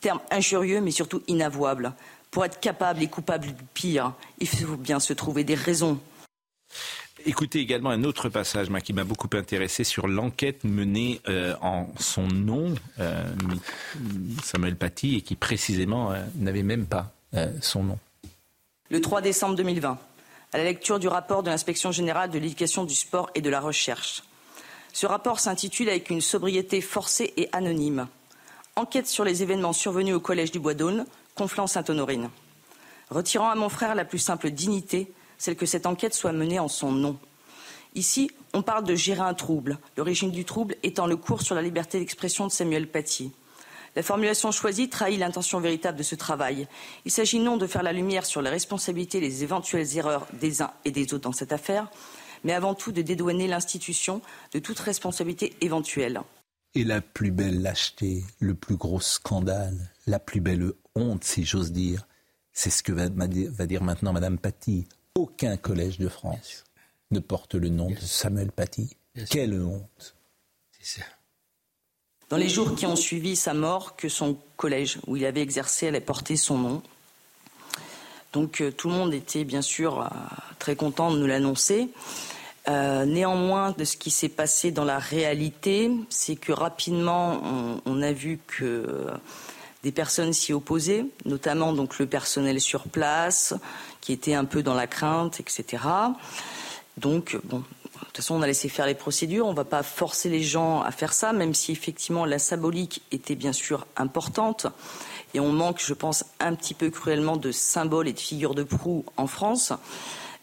Speaker 18: Terme injurieux mais surtout inavouable. Pour être capable et coupable du pire, il faut bien se trouver des raisons.
Speaker 1: Écoutez également un autre passage qui m'a beaucoup intéressé sur l'enquête menée euh, en son nom, euh, Samuel Paty, et qui précisément euh, n'avait même pas son nom.
Speaker 18: Le 3 décembre 2020, à la lecture du rapport de l'inspection générale de l'éducation, du sport et de la recherche. Ce rapport s'intitule avec une sobriété forcée et anonyme Enquête sur les événements survenus au collège du Bois d'Aulne, Conflans-Sainte-Honorine. Retirant à mon frère la plus simple dignité, celle que cette enquête soit menée en son nom. Ici, on parle de gérer un trouble, l'origine du trouble étant le cours sur la liberté d'expression de Samuel Paty. La formulation choisie trahit l'intention véritable de ce travail. Il s'agit non de faire la lumière sur les responsabilités et les éventuelles erreurs des uns et des autres dans cette affaire, mais avant tout de dédouaner l'institution de toute responsabilité éventuelle.
Speaker 1: Et la plus belle lâcheté, le plus gros scandale, la plus belle honte, si j'ose dire, c'est ce que va, dire maintenant Madame Paty. Aucun collège de France ne porte le nom de Samuel Paty. Quelle honte. C'est ça.
Speaker 18: Dans les jours qui ont suivi sa mort, que son collège où il avait exercé allait porter son nom. Donc euh, tout le monde était bien sûr euh, très content de nous l'annoncer. Euh, néanmoins, de ce qui s'est passé dans la réalité, c'est que rapidement, on, a vu que des personnes s'y opposaient, notamment donc le personnel sur place, qui était un peu dans la crainte, etc. Donc, bon, de toute façon, on a laissé faire les procédures. On ne va pas forcer les gens à faire ça, même si effectivement la symbolique était bien sûr importante. Et on manque, je pense, un petit peu cruellement de symboles et de figures de proue en France.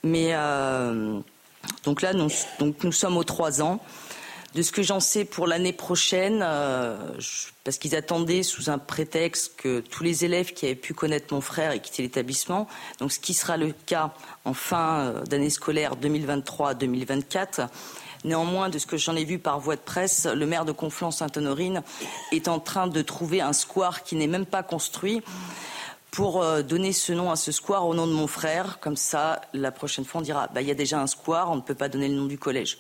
Speaker 18: Mais euh, donc là, nous, sommes aux trois ans. De ce que j'en sais pour l'année prochaine, euh, parce qu'ils attendaient sous un prétexte que tous les élèves qui avaient pu connaître mon frère aient quitté l'établissement, donc ce qui sera le cas en fin euh, d'année scolaire 2023-2024. Néanmoins, de ce que j'en ai vu par voie de presse, le maire de Conflans-Sainte-Honorine est en train de trouver un square qui n'est même pas construit pour euh, donner ce nom à ce square au nom de mon frère. Comme ça, la prochaine fois, on dira, bah, il y a déjà un square, on ne peut pas donner le nom du collège.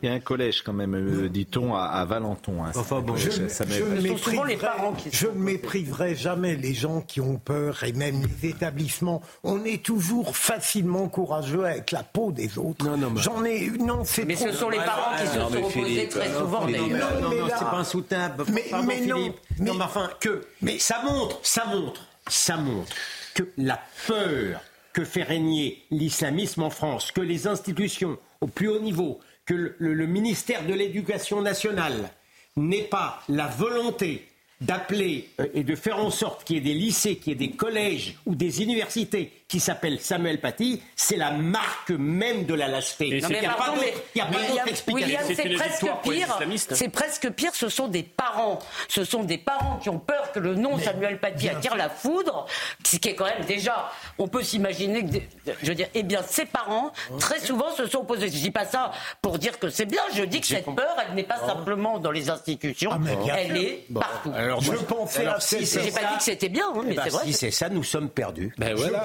Speaker 1: Il y a un collège quand même, euh, dit-on, à, Valenton. Hein.
Speaker 2: Enfin bon, je,
Speaker 1: ça,
Speaker 2: je, ne mépriverai jamais les gens qui ont peur et même les établissements. On est toujours facilement courageux avec la peau des autres. Non, non, J'en ai non, c'est
Speaker 4: Mais ce sont les parents qui se sont opposés très souvent.
Speaker 6: Non, non, non, c'est pas insoutenable. Mais, mais non, mais, enfin que. Mais ça montre, ça montre, ça montre que la peur que fait régner l'islamisme en France, que les institutions au plus haut niveau que le, ministère de l'Éducation nationale n'ait pas la volonté d'appeler euh, et de faire en sorte qu'il y ait des lycées, qu'il y ait des collèges ou des universités qui s'appelle Samuel Paty, c'est la marque même de la lâcheté.
Speaker 4: Il n'y a, pas d'autre explication. C'est presque pire. C'est presque pire. Ce sont des parents. Ce sont des parents qui ont peur que le nom Samuel Paty attire la foudre, ce qui est quand même déjà. On peut s'imaginer que, je veux dire, eh bien, ces parents très souvent se sont opposés. Je dis pas ça pour dire que c'est bien. Je dis que cette peur, elle n'est pas simplement dans les institutions, ah, elle est partout.
Speaker 2: Alors, je pensais.
Speaker 4: J'ai pas dit que c'était bien, hein, mais
Speaker 6: eh ben,
Speaker 4: c'est vrai.
Speaker 6: Si c'est ça, nous sommes perdus.
Speaker 1: Ben voilà,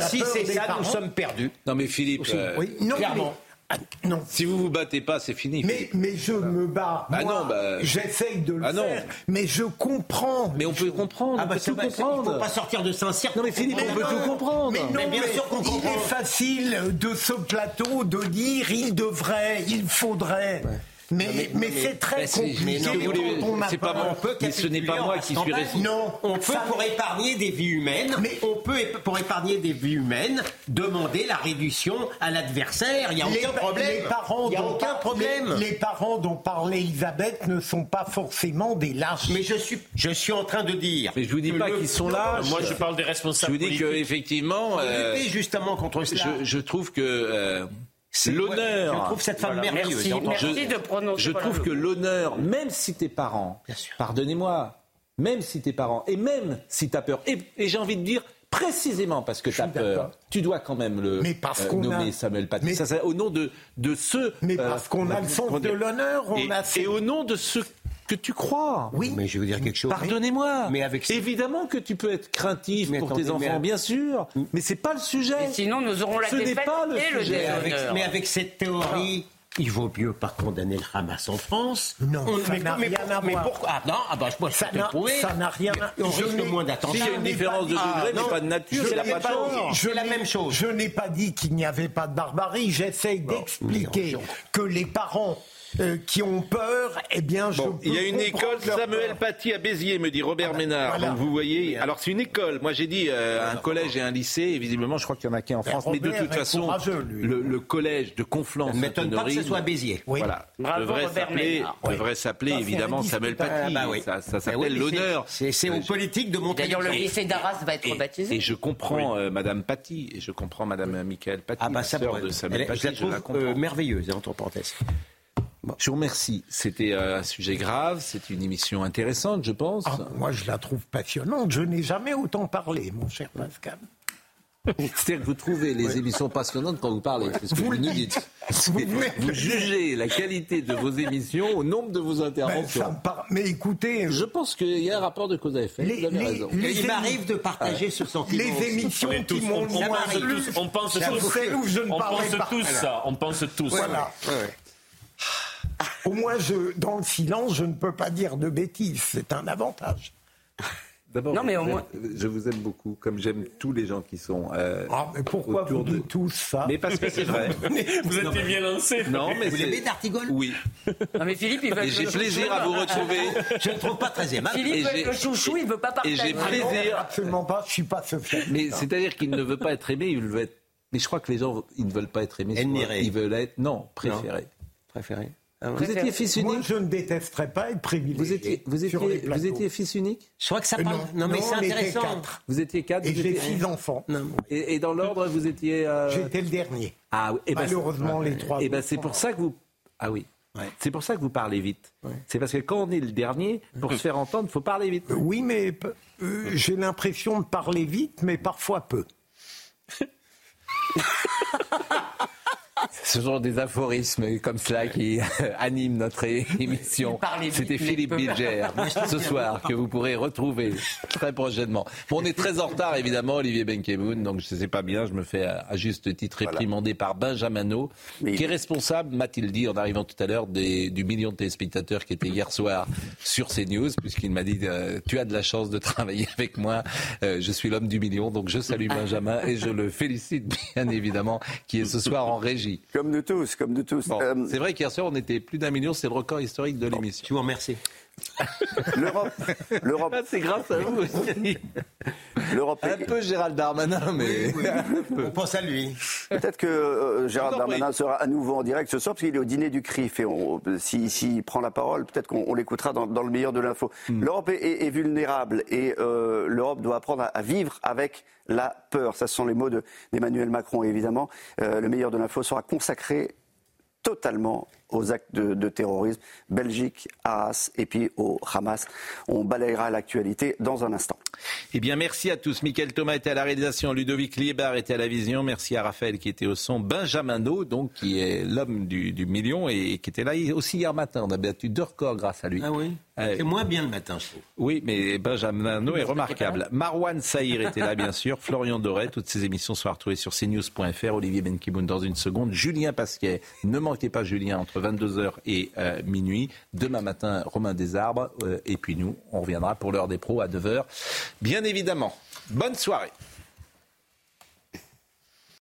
Speaker 6: si c'est ça, nous sommes perdus.
Speaker 1: Non mais Philippe, euh, oui, non, clairement. Ah, non. Si vous vous battez pas, c'est fini.
Speaker 2: Mais, mais je me bats. Bah non, bah... J'essaye de le ah faire. Mais je comprends.
Speaker 1: Mais on peut comprendre. Ah bah, on peut tout comprendre.
Speaker 6: Il faut pas sortir de Saint-Cyr.
Speaker 1: Non mais Philippe, on peut tout comprendre.
Speaker 2: Mais, non, bien sûr qu'on comprend. Il est facile de ce plateau de dire il devrait, il faudrait. Mais, mais, c'est très compliqué.
Speaker 1: C'est pas moi. Mais ce n'est pas moi qui suis responsable.
Speaker 6: Non, on peut pour épargner des vies humaines. Mais on peut pour épargner des vies humaines demander la réduction à l'adversaire. Il n'y a aucun problème. Les parents, a aucun problème.
Speaker 2: Les, parents dont parlait Elisabeth ne sont pas forcément des lâches.
Speaker 6: Mais je suis, je suis en train de dire.
Speaker 1: Mais je vous dis pas qu'ils sont là.
Speaker 5: Moi, je parle des responsables.
Speaker 1: Je vous dis qu'effectivement,
Speaker 6: euh, justement contre
Speaker 1: cela. Je, je trouve que. Euh, L'honneur.
Speaker 6: je trouve cette femme merveilleuse.
Speaker 4: Merci, de prononcer.
Speaker 1: Je trouve que l'honneur, même si tes parents, pardonnez-moi, même si tes parents, et même si tu as peur, et, j'ai envie de dire, précisément parce que tu as peur, tu dois quand même le mais parce euh, nommer Samuel Paty. Ça, au nom de, de ceux.
Speaker 2: Mais euh, parce qu'on a le sens de l'honneur, on
Speaker 1: et,
Speaker 2: a.
Speaker 1: Et au nom de ceux que tu crois.
Speaker 6: Oui. Mais je vais vous dire quelque chose.
Speaker 1: Pardonnez-moi. Mais avec évidemment que tu peux être craintif pour tes enfants, bien sûr. Mais c'est pas le sujet.
Speaker 4: sinon, nous aurons la Ce n'est pas le sujet.
Speaker 6: mais avec cette théorie. Il vaut mieux pas condamner le Hamas en France.
Speaker 2: Non, ça n'a rien à
Speaker 6: voir. pourquoi? Ah, Non, ah bah, moi,
Speaker 2: ça n'a rien à
Speaker 6: voir. On moins d'attention.
Speaker 1: S'il y a une différence de degré, mais pas de nature, c'est la,
Speaker 2: je la même chose. Je n'ai pas dit qu'il n'y avait pas de barbarie. J'essaye d'expliquer que les parents euh, qui ont peur, eh bien, je
Speaker 1: Il y a une école Samuel Paty à Béziers, me dit Robert Ménard. Donc vous voyez, alors c'est une école. Moi j'ai dit euh, un collège et un lycée, et visiblement je crois qu'il y en a qu'un en France. mais de toute façon, le, collège de Conflans,
Speaker 6: ne m'étonne pas que ce soit Béziers.
Speaker 1: Voilà, devrait s'appeler, devrait s'appeler évidemment Samuel Paty. Bah ça, ça s'appelle l'honneur.
Speaker 6: C'est aux politiques de montrer.
Speaker 4: D'ailleurs, le lycée d'Arras va être baptisé.
Speaker 1: Et je comprends euh, Madame Paty, et je comprends Madame Michael Paty, ah bah ça, de Samuel Paty. Je
Speaker 6: la trouve merveilleuse, entre parenthèses.
Speaker 1: Je vous remercie. C'était euh, un sujet grave, c'est une émission intéressante, je pense. Ah,
Speaker 2: moi, je la trouve passionnante. Je n'ai jamais autant parlé, mon cher Pascal.
Speaker 1: C'est-à-dire que vous trouvez les émissions passionnantes quand vous parlez. C'est ce que vous, nous dites. Vous, jugez la qualité de vos émissions au nombre de vos interventions.
Speaker 2: Mais, écoutez.
Speaker 1: Je pense qu'il y a un rapport de cause à effet. vous avez raison.
Speaker 6: il m'arrive de partager ce sentiment.
Speaker 2: Les émissions qui m'ont
Speaker 5: On pense tous. On pense tous ça. On pense tous.
Speaker 2: Voilà. Au moins, je, dans le silence, je ne peux pas dire de bêtises. C'est un avantage.
Speaker 1: D'abord, je vous aime beaucoup, comme j'aime tous les gens qui sont. Euh,
Speaker 2: ah, mais pourquoi vous dites tous ça
Speaker 1: Mais parce que c'est vrai.
Speaker 5: vous étiez bien lancé.
Speaker 6: Non, mais vous l'aimez d'Artigol
Speaker 1: Oui.
Speaker 4: Non, mais Philippe, il veut.
Speaker 1: Et j'ai plaisir à vous retrouver.
Speaker 6: je ne trouve pas très aimable.
Speaker 4: Philippe veut le chouchou, il ne veut pas partager.
Speaker 1: Et j'ai plaisir.
Speaker 2: absolument pas. Je suis pas ce fait.
Speaker 1: Mais c'est-à-dire qu'il ne veut pas être aimé, il veut être. Mais je crois que les gens, ils ne veulent pas être aimés. Ils veulent être non préférés.
Speaker 6: Préférés.
Speaker 1: Ah vous étiez fils unique Moi,
Speaker 2: je ne détesterais pas être privilégié.
Speaker 1: Vous étiez, vous étiez, vous étiez fils unique?
Speaker 6: Je crois que ça parle. Euh, non, mais c'est intéressant.
Speaker 2: Quatre.
Speaker 1: Vous étiez quatre.
Speaker 2: Et j'ai six enfants.
Speaker 1: Et, et, dans l'ordre, vous étiez. Euh...
Speaker 2: J'étais le dernier.
Speaker 1: Ah, et
Speaker 2: ben, Malheureusement, les trois.
Speaker 1: Et ben, c'est pour ça que vous. Ah oui. C'est pour ça que vous parlez vite. C'est parce que quand on est le dernier, pour se faire entendre, il faut parler vite.
Speaker 2: Oui, mais euh, j'ai l'impression de parler vite, mais parfois peu.
Speaker 1: Ce sont des aphorismes comme cela qui animent notre émission. C'était Philippe Bilger ce soir que vous pourrez retrouver très prochainement. Bon, on est très en retard évidemment, Olivier Benkemoun, donc je ne sais pas bien, je me fais à juste titre réprimander par Benjamin qui est responsable, m'a-t-il dit en arrivant tout à l'heure, du million de téléspectateurs qui étaient hier soir sur CNews, puisqu'il m'a dit euh, tu as de la chance de travailler avec moi, euh, je suis l'homme du million, donc je salue Benjamin et je le félicite bien évidemment, qui est ce soir en régie.
Speaker 19: Comme de tous, comme de tous.
Speaker 1: Euh, c'est vrai qu'hier soir, on était plus d'un million, c'est le record historique de l'émission.
Speaker 6: Je vous remercie.
Speaker 19: L'Europe, l'Europe.
Speaker 1: Ah, c'est grâce à vous aussi. L'Europe. Un peu Gérald Darmanin, mais
Speaker 6: on pense à lui.
Speaker 19: Peut-être que euh, Gérald Darmanin sera à nouveau en direct ce soir parce qu'il est au dîner du CRIF et s'il prend la parole, peut-être qu'on l'écoutera dans, le meilleur de l'info. Hmm. L'Europe est, vulnérable et euh, l'Europe doit apprendre à, vivre avec la peur. Ça, ce sont les mots d'Emmanuel Macron. Et évidemment, euh, le meilleur de l'info sera consacré totalement aux actes de, terrorisme, Belgique, Arras et puis au Hamas. On balayera l'actualité dans un instant.
Speaker 1: Eh bien, merci à tous. Michael Thomas était à la réalisation, Ludovic Liebar était à la vision. Merci à Raphaël qui était au son, Benjamin No, donc qui est l'homme du, million et qui était là aussi hier matin. On a battu deux records grâce à lui.
Speaker 6: Ah oui c'est moins bien le matin, je trouve.
Speaker 1: Oui, mais Benjamin No est remarquable. Marwan Saïr était là, bien sûr. Florian Doré. Toutes ces émissions sont retrouvées sur cnews.fr. Olivier Benkiboun dans une seconde. Julien Pasquet. Ne manquez pas Julien entre 22h et euh, minuit. Demain matin, Romain Desarbres. Euh, et puis nous, on reviendra pour l'heure des pros à 9h. Bien évidemment. Bonne soirée.